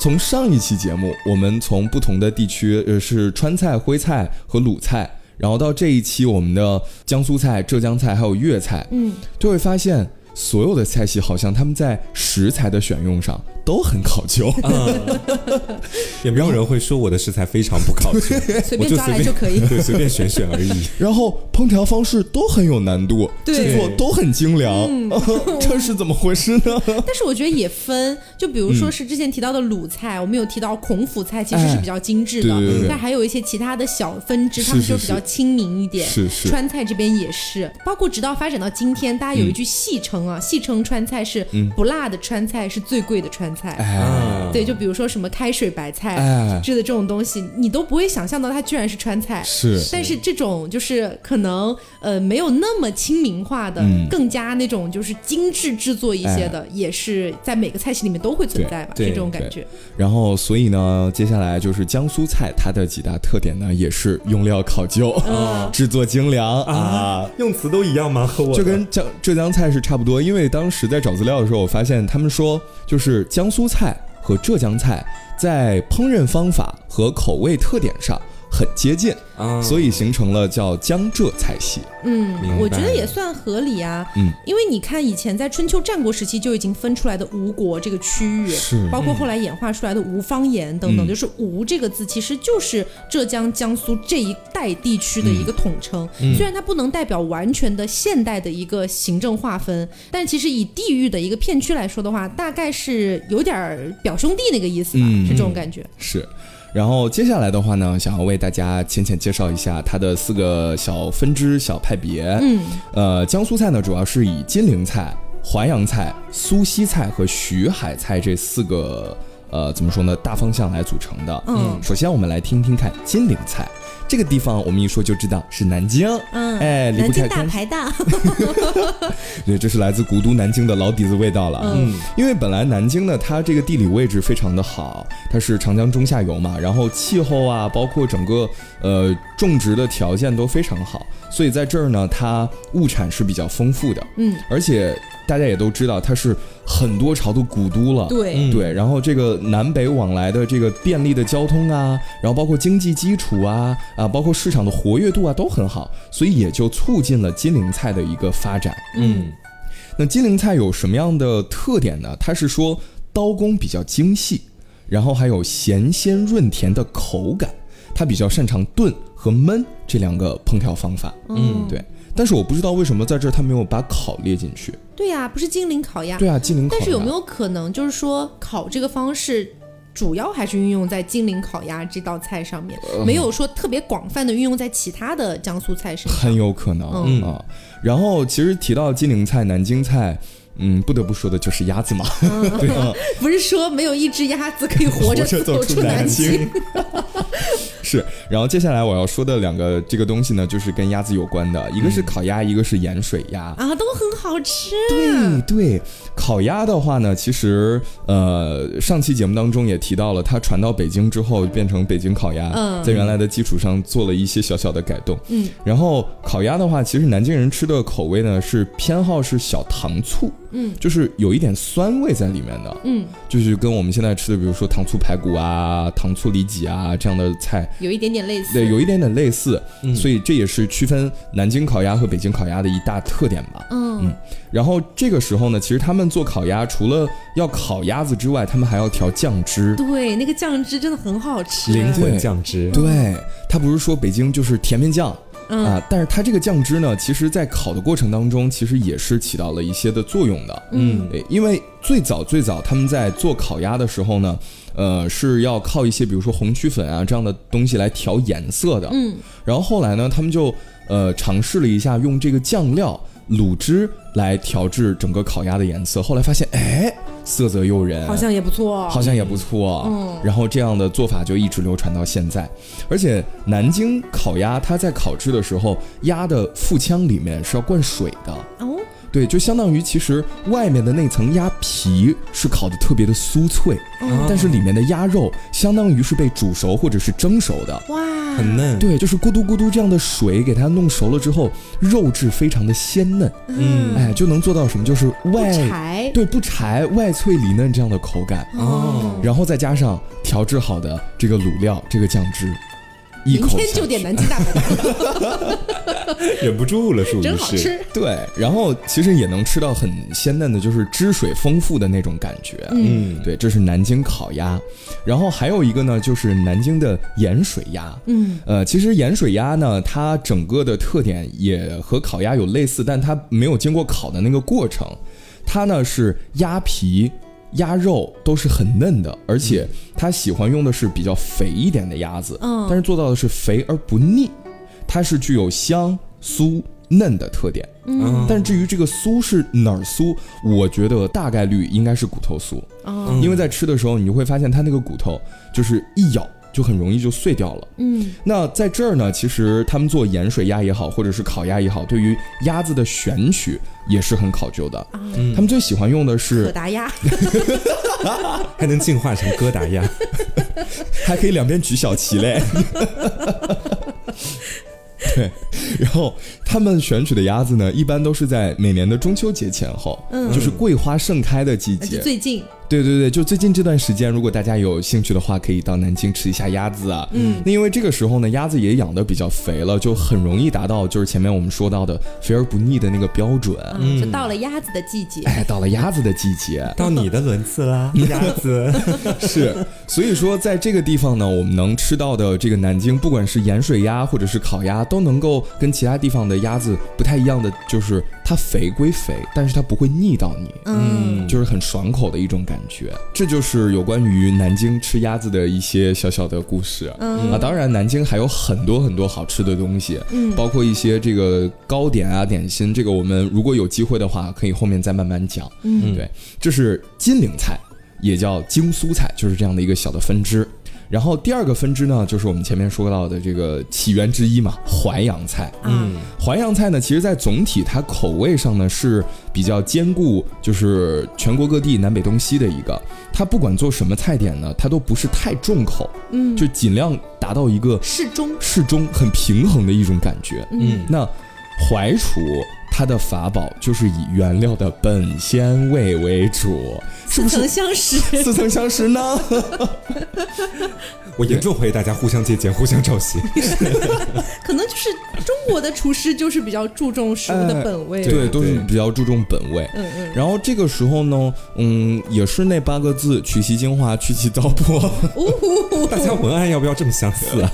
从上一期节目，我们从不同的地区，呃，是川菜、徽菜和鲁菜，然后到这一期我们的江苏菜、浙江菜还有粤菜，嗯，就会发现所有的菜系好像他们在食材的选用上。都很考究，也没有人会说我的食材非常不考究，随便抓来就可以，对，随便选选而已。然后烹调方式都很有难度，制作都很精良，这是怎么回事呢？但是我觉得也分，就比如说是之前提到的鲁菜，我们有提到孔府菜，其实是比较精致的，但还有一些其他的小分支，他们就比较亲民一点。是是，川菜这边也是，包括直到发展到今天，大家有一句戏称啊，戏称川菜是不辣的川菜是最贵的川。菜，对，就比如说什么开水白菜制的这种东西，你都不会想象到它居然是川菜。是，但是这种就是可能呃没有那么亲民化的，更加那种就是精致制作一些的，也是在每个菜系里面都会存在吧，是这种感觉。然后，所以呢，接下来就是江苏菜，它的几大特点呢，也是用料考究，制作精良啊，用词都一样吗？和我就跟江浙江菜是差不多，因为当时在找资料的时候，我发现他们说就是江。江苏菜和浙江菜在烹饪方法和口味特点上。很接近啊，所以形成了叫江浙菜系。嗯，我觉得也算合理啊。嗯，因为你看以前在春秋战国时期就已经分出来的吴国这个区域，是包括后来演化出来的吴方言等等，就是吴这个字其实就是浙江、江苏这一带地区的一个统称。虽然它不能代表完全的现代的一个行政划分，但其实以地域的一个片区来说的话，大概是有点表兄弟那个意思吧，是这种感觉。是。然后接下来的话呢，想要为大家浅浅介绍一下它的四个小分支、小派别。嗯，呃，江苏菜呢，主要是以金陵菜、淮扬菜、苏锡菜和徐海菜这四个呃怎么说呢大方向来组成的。嗯，首先我们来听听看金陵菜。这个地方我们一说就知道是南京，嗯，哎，离不开大排档，对，这是来自古都南京的老底子味道了，嗯，因为本来南京呢，它这个地理位置非常的好，它是长江中下游嘛，然后气候啊，包括整个呃种植的条件都非常好，所以在这儿呢，它物产是比较丰富的，嗯，而且。大家也都知道，它是很多朝的古都了。对对，然后这个南北往来的这个便利的交通啊，然后包括经济基础啊啊，包括市场的活跃度啊都很好，所以也就促进了金陵菜的一个发展。嗯，那金陵菜有什么样的特点呢？它是说刀工比较精细，然后还有咸鲜润甜的口感，它比较擅长炖和焖这两个烹调方法。嗯，对。但是我不知道为什么在这儿它没有把烤列进去。对呀，不是金陵烤鸭。对啊，金陵烤鸭。但是有没有可能，就是说烤这个方式主要还是运用在金陵烤鸭这道菜上面，没有说特别广泛的运用在其他的江苏菜上？很有可能啊。然后其实提到金陵菜、南京菜。嗯，不得不说的就是鸭子嘛，对 不是说没有一只鸭子可以活着 走出南京。是，然后接下来我要说的两个这个东西呢，就是跟鸭子有关的，一个是烤鸭，一个是盐水鸭啊，都很好吃。对对，烤鸭的话呢，其实呃，上期节目当中也提到了，它传到北京之后变成北京烤鸭，在原来的基础上做了一些小小的改动。嗯，然后烤鸭的话，其实南京人吃的口味呢是偏好是小糖醋。嗯，就是有一点酸味在里面的，嗯，就是跟我们现在吃的，比如说糖醋排骨啊、糖醋里脊啊这样的菜，有一点点类似，对，有一点点类似，嗯。所以这也是区分南京烤鸭和北京烤鸭的一大特点吧。嗯。嗯，然后这个时候呢，其实他们做烤鸭，除了要烤鸭子之外，他们还要调酱汁，对，那个酱汁真的很好吃，灵魂酱汁，对，它不是说北京就是甜面酱。啊，但是它这个酱汁呢，其实，在烤的过程当中，其实也是起到了一些的作用的。嗯，因为最早最早他们在做烤鸭的时候呢，呃，是要靠一些比如说红曲粉啊这样的东西来调颜色的。嗯，然后后来呢，他们就呃尝试了一下用这个酱料。卤汁来调制整个烤鸭的颜色，后来发现，哎，色泽诱人，好像也不错，好像也不错。嗯，然后这样的做法就一直流传到现在。而且南京烤鸭，它在烤制的时候，鸭的腹腔里面是要灌水的。哦。对，就相当于其实外面的那层鸭皮是烤的特别的酥脆，但是里面的鸭肉相当于是被煮熟或者是蒸熟的，哇，很嫩。对，就是咕嘟咕嘟这样的水给它弄熟了之后，肉质非常的鲜嫩，嗯，哎，就能做到什么？就是外柴，对，不柴，外脆里嫩这样的口感哦。然后再加上调制好的这个卤料，这个酱汁。明天就点南京大排档，忍不住了，属于是。真好吃。对，然后其实也能吃到很鲜嫩的，就是汁水丰富的那种感觉。嗯，对，这是南京烤鸭。然后还有一个呢，就是南京的盐水鸭。嗯，呃，其实盐水鸭呢，它整个的特点也和烤鸭有类似，但它没有经过烤的那个过程。它呢是鸭皮。鸭肉都是很嫩的，而且他喜欢用的是比较肥一点的鸭子，嗯，但是做到的是肥而不腻，它是具有香酥嫩的特点，嗯，但至于这个酥是哪儿酥，我觉得大概率应该是骨头酥，嗯，因为在吃的时候你就会发现它那个骨头就是一咬。就很容易就碎掉了。嗯，那在这儿呢，其实他们做盐水鸭也好，或者是烤鸭也好，对于鸭子的选取也是很考究的。嗯，他们最喜欢用的是可达鸭，还能进化成疙瘩鸭，还可以两边举小旗嘞。对，然后他们选取的鸭子呢，一般都是在每年的中秋节前后，嗯，就是桂花盛开的季节，最近。对对对，就最近这段时间，如果大家有兴趣的话，可以到南京吃一下鸭子啊。嗯，那因为这个时候呢，鸭子也养的比较肥了，就很容易达到就是前面我们说到的肥而不腻的那个标准。嗯，就到了鸭子的季节。哎，到了鸭子的季节，到你的轮次啦，鸭子。是，所以说在这个地方呢，我们能吃到的这个南京，不管是盐水鸭或者是烤鸭，都能够跟其他地方的鸭子不太一样的，就是。它肥归肥，但是它不会腻到你，嗯，就是很爽口的一种感觉。这就是有关于南京吃鸭子的一些小小的故事。嗯啊，当然南京还有很多很多好吃的东西，嗯，包括一些这个糕点啊、点心。这个我们如果有机会的话，可以后面再慢慢讲。嗯，对，这是金陵菜，也叫京苏菜，就是这样的一个小的分支。然后第二个分支呢，就是我们前面说到的这个起源之一嘛，淮扬菜。嗯，淮扬菜呢，其实在总体它口味上呢是比较兼顾，就是全国各地南北东西的一个。它不管做什么菜点呢，它都不是太重口，嗯，就尽量达到一个适中、适中、很平衡的一种感觉。嗯，那淮厨。它的法宝就是以原料的本鲜味为主，似曾相识，似曾相识呢。我严重怀疑大家互相借鉴、互相抄袭。可能就是中国的厨师就是比较注重食物的本味，对，都是比较注重本味。嗯嗯。然后这个时候呢，嗯，也是那八个字：取其精华，去其糟粕。大家文案要不要这么相似啊？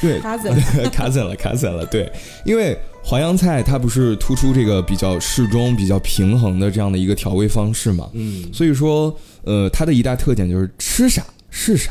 对，卡死了，卡死了，卡死了。对，因为。淮扬菜它不是突出这个比较适中、比较平衡的这样的一个调味方式嘛？嗯，所以说，呃，它的一大特点就是吃啥是啥。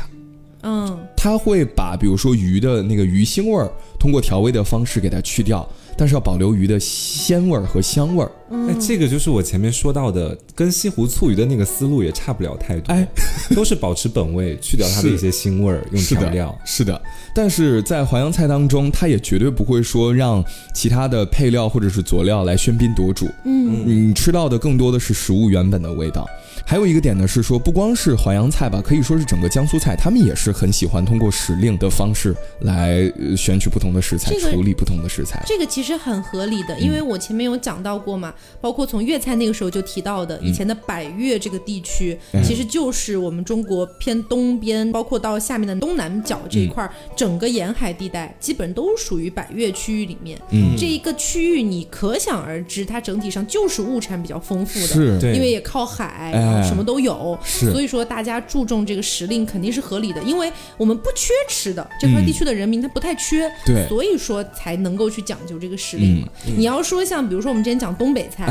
嗯，它会把比如说鱼的那个鱼腥味儿，通过调味的方式给它去掉。但是要保留鱼的鲜味儿和香味儿，哎，这个就是我前面说到的，跟西湖醋鱼的那个思路也差不了太多，哎，都是保持本味，去掉它的一些腥味儿，用调料，是的。但是在淮扬菜当中，它也绝对不会说让其他的配料或者是佐料来喧宾夺主，嗯，你吃到的更多的是食物原本的味道。还有一个点呢，是说不光是淮扬菜吧，可以说是整个江苏菜，他们也是很喜欢通过时令的方式来选取不同的食材，处理不同的食材。这个其实很合理的，因为我前面有讲到过嘛，包括从粤菜那个时候就提到的，以前的百越这个地区，其实就是我们中国偏东边，包括到下面的东南角这一块，整个沿海地带基本都属于百越区域里面。嗯，这一个区域你可想而知，它整体上就是物产比较丰富的，是，因为也靠海。什么都有，所以说大家注重这个时令肯定是合理的，因为我们不缺吃的，这块地区的人民他不太缺，对，所以说才能够去讲究这个时令。嘛。你要说像比如说我们之前讲东北菜，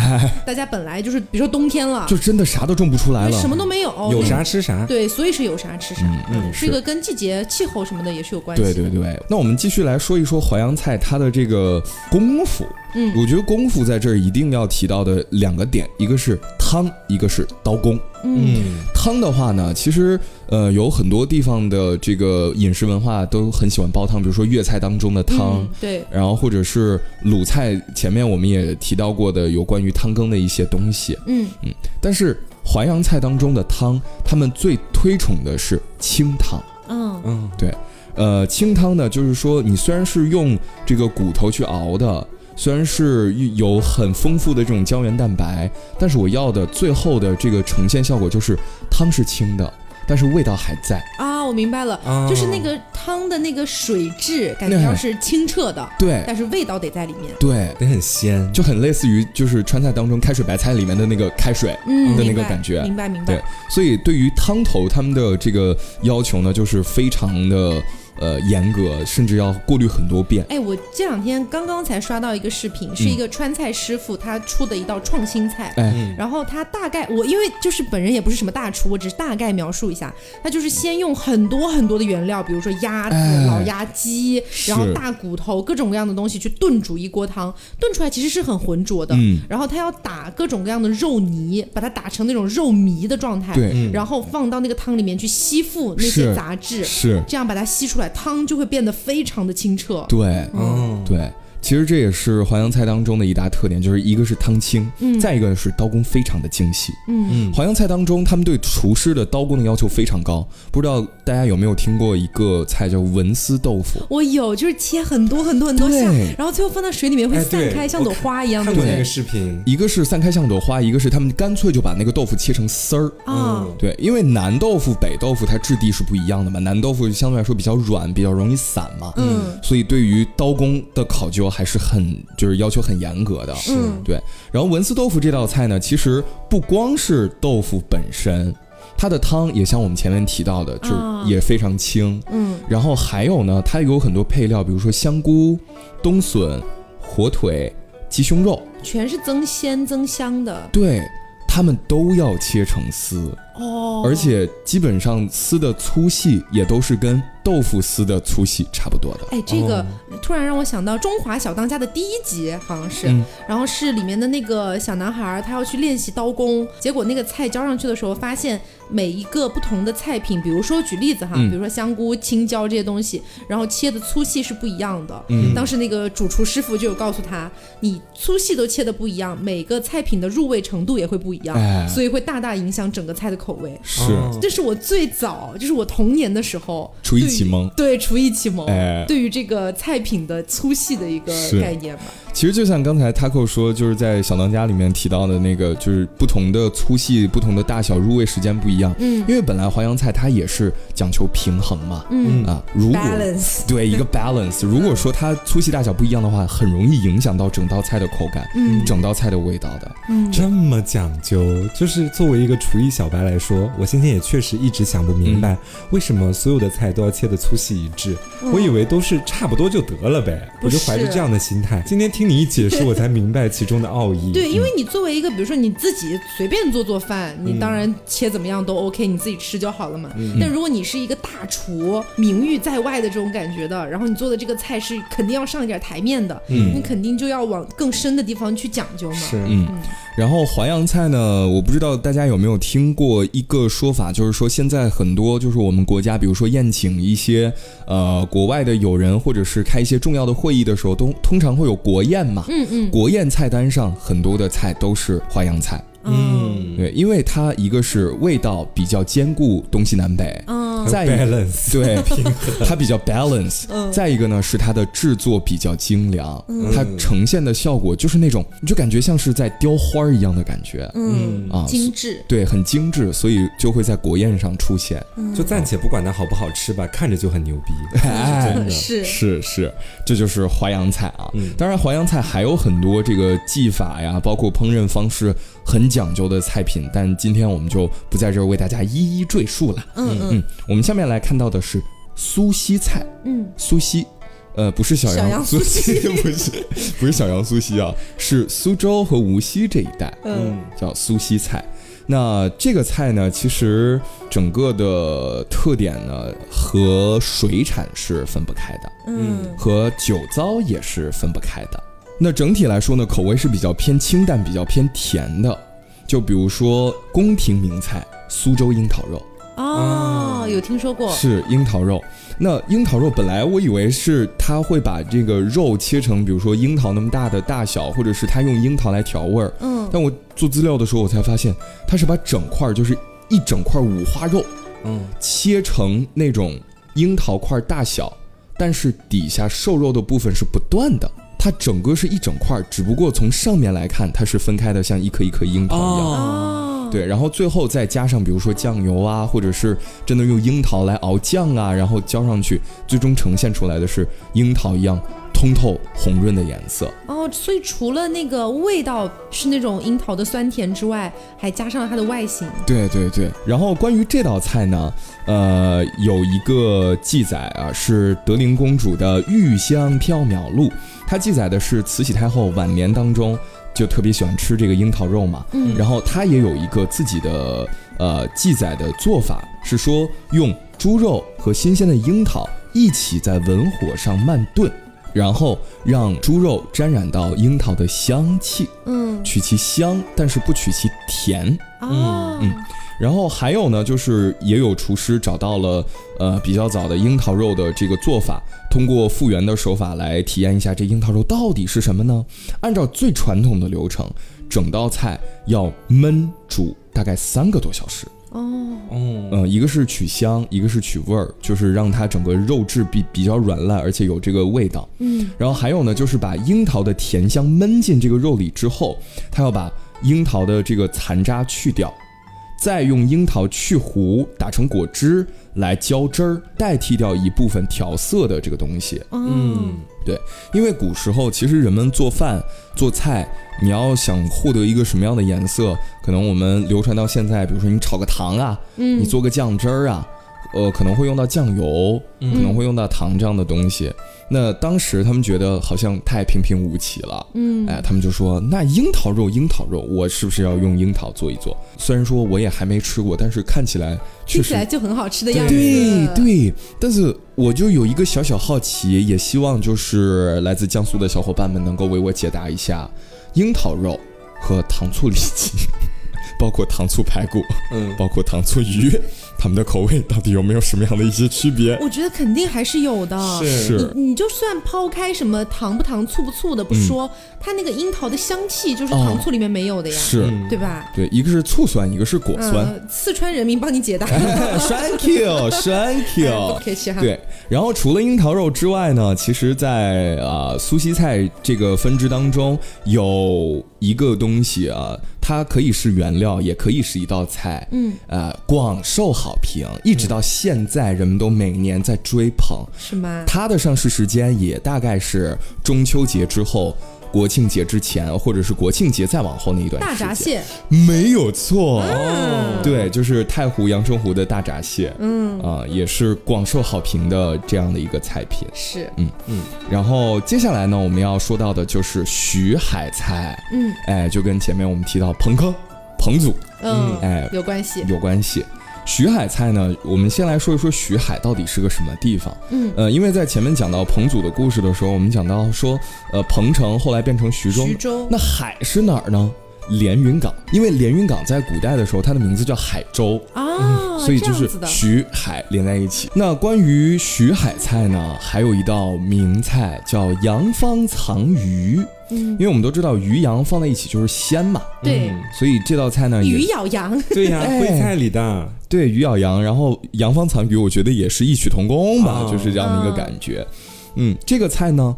大家本来就是比如说冬天了，就真的啥都种不出来了，什么都没有，有啥吃啥，对，所以是有啥吃啥，嗯，这个跟季节、气候什么的也是有关系。对对对，那我们继续来说一说淮扬菜它的这个功夫。嗯，我觉得功夫在这儿一定要提到的两个点，一个是汤，一个是刀工。嗯，汤的话呢，其实呃有很多地方的这个饮食文化都很喜欢煲汤，比如说粤菜当中的汤，对，然后或者是鲁菜，前面我们也提到过的有关于汤羹的一些东西。嗯嗯，但是淮扬菜当中的汤，他们最推崇的是清汤。嗯嗯，对，呃，清汤呢，就是说你虽然是用这个骨头去熬的。虽然是有很丰富的这种胶原蛋白，但是我要的最后的这个呈现效果就是汤是清的，但是味道还在啊！我明白了，就是那个汤的那个水质感觉要是清澈的，对，但是味道得在里面，对，得很鲜，就很类似于就是川菜当中开水白菜里面的那个开水的那个感觉，明白明白。对，所以对于汤头他们的这个要求呢，就是非常的。呃，严格，甚至要过滤很多遍。哎，我这两天刚刚才刷到一个视频，是一个川菜师傅他出的一道创新菜。哎，然后他大概我因为就是本人也不是什么大厨，我只是大概描述一下。他就是先用很多很多的原料，比如说鸭子、老鸭鸡，然后大骨头，各种各样的东西去炖煮一锅汤，炖出来其实是很浑浊的。嗯。然后他要打各种各样的肉泥，把它打成那种肉糜的状态。对。然后放到那个汤里面去吸附那些杂质，是这样把它吸出来。汤就会变得非常的清澈。对，嗯，对。其实这也是淮扬菜当中的一大特点，就是一个是汤清，嗯，再一个是刀工非常的精细，嗯嗯。淮扬菜当中，他们对厨师的刀工的要求非常高。不知道大家有没有听过一个菜叫文思豆腐？我有，就是切很多很多很多下，然后最后放到水里面会散开，像朵花一样。看过那个视频，一个是散开像朵花，一个是他们干脆就把那个豆腐切成丝儿。啊，对，因为南豆腐、北豆腐它质地是不一样的嘛，南豆腐相对来说比较软，比较容易散嘛，嗯，所以对于刀工的考究。还是很就是要求很严格的，嗯，对。然后文思豆腐这道菜呢，其实不光是豆腐本身，它的汤也像我们前面提到的，就是也非常清，嗯。然后还有呢，它有很多配料，比如说香菇、冬笋、火腿、鸡胸肉，全是增鲜增香的。对，它们都要切成丝。哦，而且基本上丝的粗细也都是跟豆腐丝的粗细差不多的。哎，这个突然让我想到《中华小当家》的第一集，好像是，然后是里面的那个小男孩，他要去练习刀工，结果那个菜交上去的时候，发现每一个不同的菜品，比如说举例子哈，比如说香菇、青椒这些东西，然后切的粗细是不一样的。嗯，当时那个主厨师傅就有告诉他，你粗细都切的不一样，每个菜品的入味程度也会不一样，所以会大大影响整个菜的口味。是，这是我最早，就是我童年的时候，厨艺启蒙，对厨艺启蒙，对于这个菜品的粗细的一个概念吧。其实就像刚才 Taco 说，就是在小当家里面提到的那个，就是不同的粗细、不同的大小、入味时间不一样。嗯，因为本来淮扬菜它也是讲求平衡嘛。嗯啊，如果对一个 balance，如果说它粗细大小不一样的话，很容易影响到整道菜的口感，嗯，整道菜的味道的。嗯，这么讲究，就是作为一个厨艺小白来说，我今天也确实一直想不明白，为什么所有的菜都要切的粗细一致？我以为都是差不多就得了呗，我就怀着这样的心态，今天听。听你一解释，我才明白其中的奥义。对，因为你作为一个，比如说你自己随便做做饭，你当然切怎么样都 OK，你自己吃就好了嘛。但如果你是一个大厨，名誉在外的这种感觉的，然后你做的这个菜是肯定要上一点台面的，你肯定就要往更深的地方去讲究嘛。是，嗯。然后淮扬菜呢，我不知道大家有没有听过一个说法，就是说现在很多就是我们国家，比如说宴请一些呃国外的友人，或者是开一些重要的会议的时候，都通常会有国宴嘛。嗯嗯。国宴菜单上很多的菜都是淮扬菜。嗯，对，因为它一个是味道比较兼顾东西南北，嗯，再 balance，对，它比较 balance，再一个呢是它的制作比较精良，它呈现的效果就是那种你就感觉像是在雕花一样的感觉，嗯。啊，精致，对，很精致，所以就会在国宴上出现，就暂且不管它好不好吃吧，看着就很牛逼，真的。是。是是，这就是淮扬菜啊，当然淮扬菜还有很多这个技法呀，包括烹饪方式。很讲究的菜品，但今天我们就不在这儿为大家一一赘述了。嗯嗯，我们下面来看到的是苏西菜。嗯，苏西，呃，不是小杨苏西，不是，不是小杨苏西啊，是苏州和无锡这一带。嗯，叫苏西菜。那这个菜呢，其实整个的特点呢，和水产是分不开的。嗯，和酒糟也是分不开的。那整体来说呢，口味是比较偏清淡、比较偏甜的。就比如说宫廷名菜苏州樱桃肉哦，有听说过是樱桃肉。那樱桃肉本来我以为是它会把这个肉切成，比如说樱桃那么大的大小，或者是它用樱桃来调味儿。嗯，但我做资料的时候，我才发现它是把整块就是一整块五花肉，嗯，切成那种樱桃块大小，但是底下瘦肉的部分是不断的。它整个是一整块，只不过从上面来看，它是分开的，像一颗一颗樱桃一样。对，然后最后再加上，比如说酱油啊，或者是真的用樱桃来熬酱啊，然后浇上去，最终呈现出来的是樱桃一样通透红润的颜色。哦，所以除了那个味道是那种樱桃的酸甜之外，还加上了它的外形。对对对。然后关于这道菜呢，呃，有一个记载啊，是德龄公主的玉香缥缈录。它记载的是慈禧太后晚年当中就特别喜欢吃这个樱桃肉嘛，嗯，然后它也有一个自己的呃记载的做法，是说用猪肉和新鲜的樱桃一起在文火上慢炖，然后让猪肉沾染到樱桃的香气，嗯，取其香，但是不取其甜，嗯嗯。然后还有呢，就是也有厨师找到了，呃，比较早的樱桃肉的这个做法，通过复原的手法来体验一下这樱桃肉到底是什么呢？按照最传统的流程，整道菜要焖煮大概三个多小时。哦哦，嗯，一个是取香，一个是取味儿，就是让它整个肉质比比较软烂，而且有这个味道。嗯，然后还有呢，就是把樱桃的甜香焖进这个肉里之后，它要把樱桃的这个残渣去掉。再用樱桃去核打成果汁来浇汁儿，代替掉一部分调色的这个东西。嗯，对，因为古时候其实人们做饭做菜，你要想获得一个什么样的颜色，可能我们流传到现在，比如说你炒个糖啊，嗯，你做个酱汁儿啊，呃，可能会用到酱油，可能会用到糖这样的东西。那当时他们觉得好像太平平无奇了，嗯，哎，他们就说那樱桃肉，樱桃肉，我是不是要用樱桃做一做？虽然说我也还没吃过，但是看起来听起来就很好吃的样子。对对，但是我就有一个小小好奇，也希望就是来自江苏的小伙伴们能够为我解答一下樱桃肉和糖醋里脊。包括糖醋排骨，嗯，包括糖醋鱼，他们的口味到底有没有什么样的一些区别？我觉得肯定还是有的。是，你你就算抛开什么糖不糖、醋不醋的不说，它那个樱桃的香气就是糖醋里面没有的呀，是，对吧？对，一个是醋酸，一个是果酸。四川人民帮你解答。Thank you，Thank you。不客气哈。对，然后除了樱桃肉之外呢，其实，在啊苏西菜这个分支当中，有一个东西啊。它可以是原料，也可以是一道菜，嗯，呃，广受好评，一直到现在，人们都每年在追捧，是吗？它的上市时间也大概是中秋节之后。国庆节之前，或者是国庆节再往后那一段大闸蟹。没有错，对，就是太湖阳澄湖的大闸蟹，嗯。啊，也是广受好评的这样的一个菜品，是，嗯嗯。然后接下来呢，我们要说到的就是徐海菜，嗯，哎，就跟前面我们提到彭坑、彭祖，嗯，哎，有关系，有关系。徐海菜呢？我们先来说一说徐海到底是个什么地方。嗯，呃，因为在前面讲到彭祖的故事的时候，我们讲到说，呃，彭城后来变成徐州，徐州那海是哪儿呢？连云港，因为连云港在古代的时候，它的名字叫海州啊，所以就是徐海连在一起。那关于徐海菜呢，还有一道名菜叫洋方藏鱼。嗯，因为我们都知道鱼羊放在一起就是鲜嘛，对，所以这道菜呢，鱼咬羊，对呀，徽菜里的，对，鱼咬羊，然后羊方藏鱼，我觉得也是异曲同工吧，就是这样的一个感觉。嗯，这个菜呢，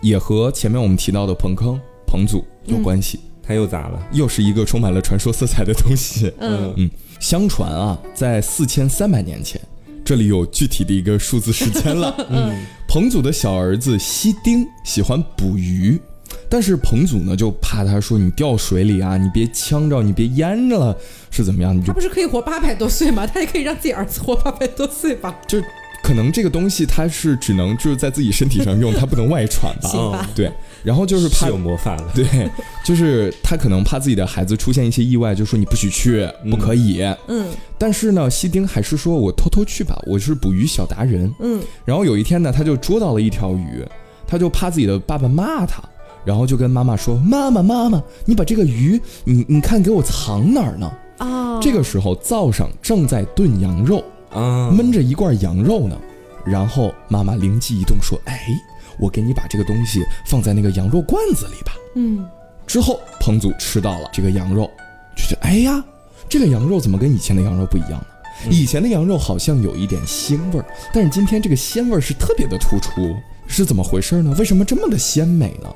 也和前面我们提到的彭坑、彭祖有关系。它又咋了？又是一个充满了传说色彩的东西。嗯。嗯，相传啊，在四千三百年前，这里有具体的一个数字时间了。嗯，彭祖的小儿子西丁喜欢捕鱼，但是彭祖呢就怕他说你掉水里啊，你别呛着，你别淹着了，是怎么样？他不是可以活八百多岁吗？他也可以让自己儿子活八百多岁吧？就。可能这个东西它是只能就是在自己身体上用，它不能外传吧？对，然后就是怕有魔法了。对，就是他可能怕自己的孩子出现一些意外，就说你不许去，不可以。嗯。但是呢，西丁还是说我偷偷去吧，我是捕鱼小达人。嗯。然后有一天呢，他就捉到了一条鱼，他就怕自己的爸爸骂他，然后就跟妈妈说：“妈妈，妈妈，你把这个鱼，你你看给我藏哪儿呢？”啊。这个时候灶上正在炖羊肉。啊，焖着一罐羊肉呢，然后妈妈灵机一动说：“哎，我给你把这个东西放在那个羊肉罐子里吧。”嗯，之后彭祖吃到了这个羊肉，就觉得：“哎呀，这个羊肉怎么跟以前的羊肉不一样呢？以前的羊肉好像有一点腥味儿，但是今天这个鲜味儿是特别的突出，是怎么回事呢？为什么这么的鲜美呢？”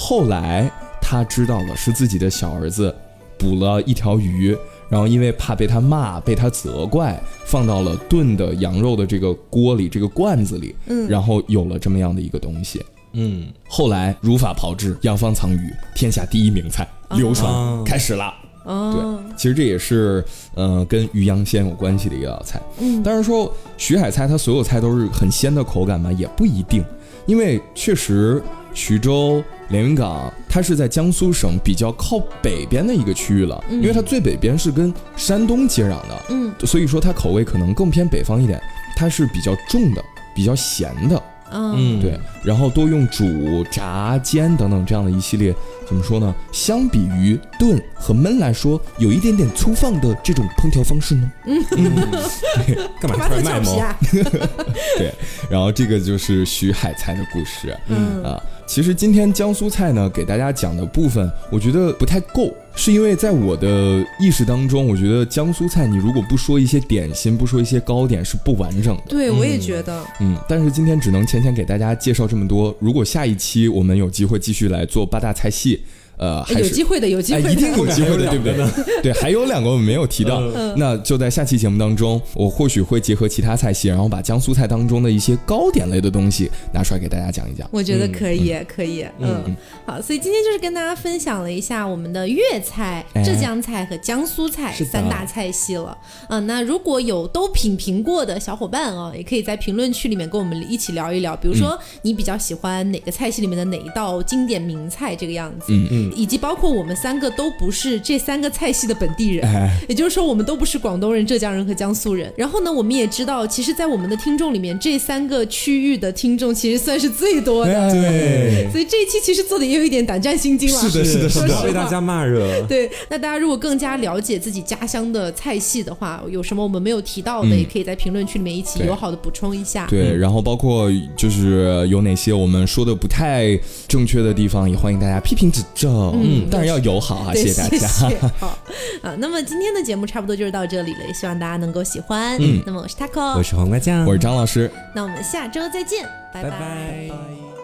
后来他知道了，是自己的小儿子捕了一条鱼。然后因为怕被他骂、被他责怪，放到了炖的羊肉的这个锅里、这个罐子里，嗯，然后有了这么样的一个东西，嗯，后来如法炮制，养方藏鱼，天下第一名菜，流传开始了。对，其实这也是呃跟鱼羊鲜有关系的一道菜。嗯，但是说徐海菜它所有菜都是很鲜的口感嘛？也不一定，因为确实徐州。连云港，它是在江苏省比较靠北边的一个区域了，因为它最北边是跟山东接壤的，嗯，所以说它口味可能更偏北方一点，它是比较重的，比较咸的。嗯，对，然后多用煮、炸、煎等等这样的一系列，怎么说呢？相比于炖和焖来说，有一点点粗放的这种烹调方式呢。嗯，干嘛突然卖萌？对，然后这个就是徐海才的故事。嗯啊，其实今天江苏菜呢，给大家讲的部分，我觉得不太够。是因为在我的意识当中，我觉得江苏菜你如果不说一些点心，不说一些糕点是不完整的。对，我也觉得。嗯，但是今天只能浅浅给大家介绍这么多。如果下一期我们有机会继续来做八大菜系，呃，有机会的，有机会，一定有机会的，对不对？对，还有两个我们没有提到，那就在下期节目当中，我或许会结合其他菜系，然后把江苏菜当中的一些糕点类的东西拿出来给大家讲一讲。我觉得可以，可以，嗯，好，所以今天就是跟大家分享了一下我们的粤菜、浙江菜和江苏菜三大菜系了。嗯，那如果有都品评过的小伙伴啊，也可以在评论区里面跟我们一起聊一聊，比如说你比较喜欢哪个菜系里面的哪一道经典名菜这个样子，嗯嗯，以及包括我们三个都不是这三个菜系的本地人，也就是说我们都不是广东人、浙江人和江苏人。然后呢，我们也知道，其实，在我们的听众里面，这三个区域的听众其实算是最多的，对。所以这一期其实做的也有一点胆战心惊了，是的，是的，是的，被大家骂热。对，那大家如果更加了解自己家乡的菜系的话，有什么我们没有提到的，也可以在评论区里面一起友好的补充一下。对，然后包括就是有哪些我们说的不太正确的地方，也欢迎大家批评指正。嗯，但是要友好啊，谢谢大家。好啊，那么今天的节目差不多就是到这里了，也希望大家能够喜欢。嗯，那么我是 Taco，我是黄瓜酱，我是张老师，那我们下周再见，拜拜。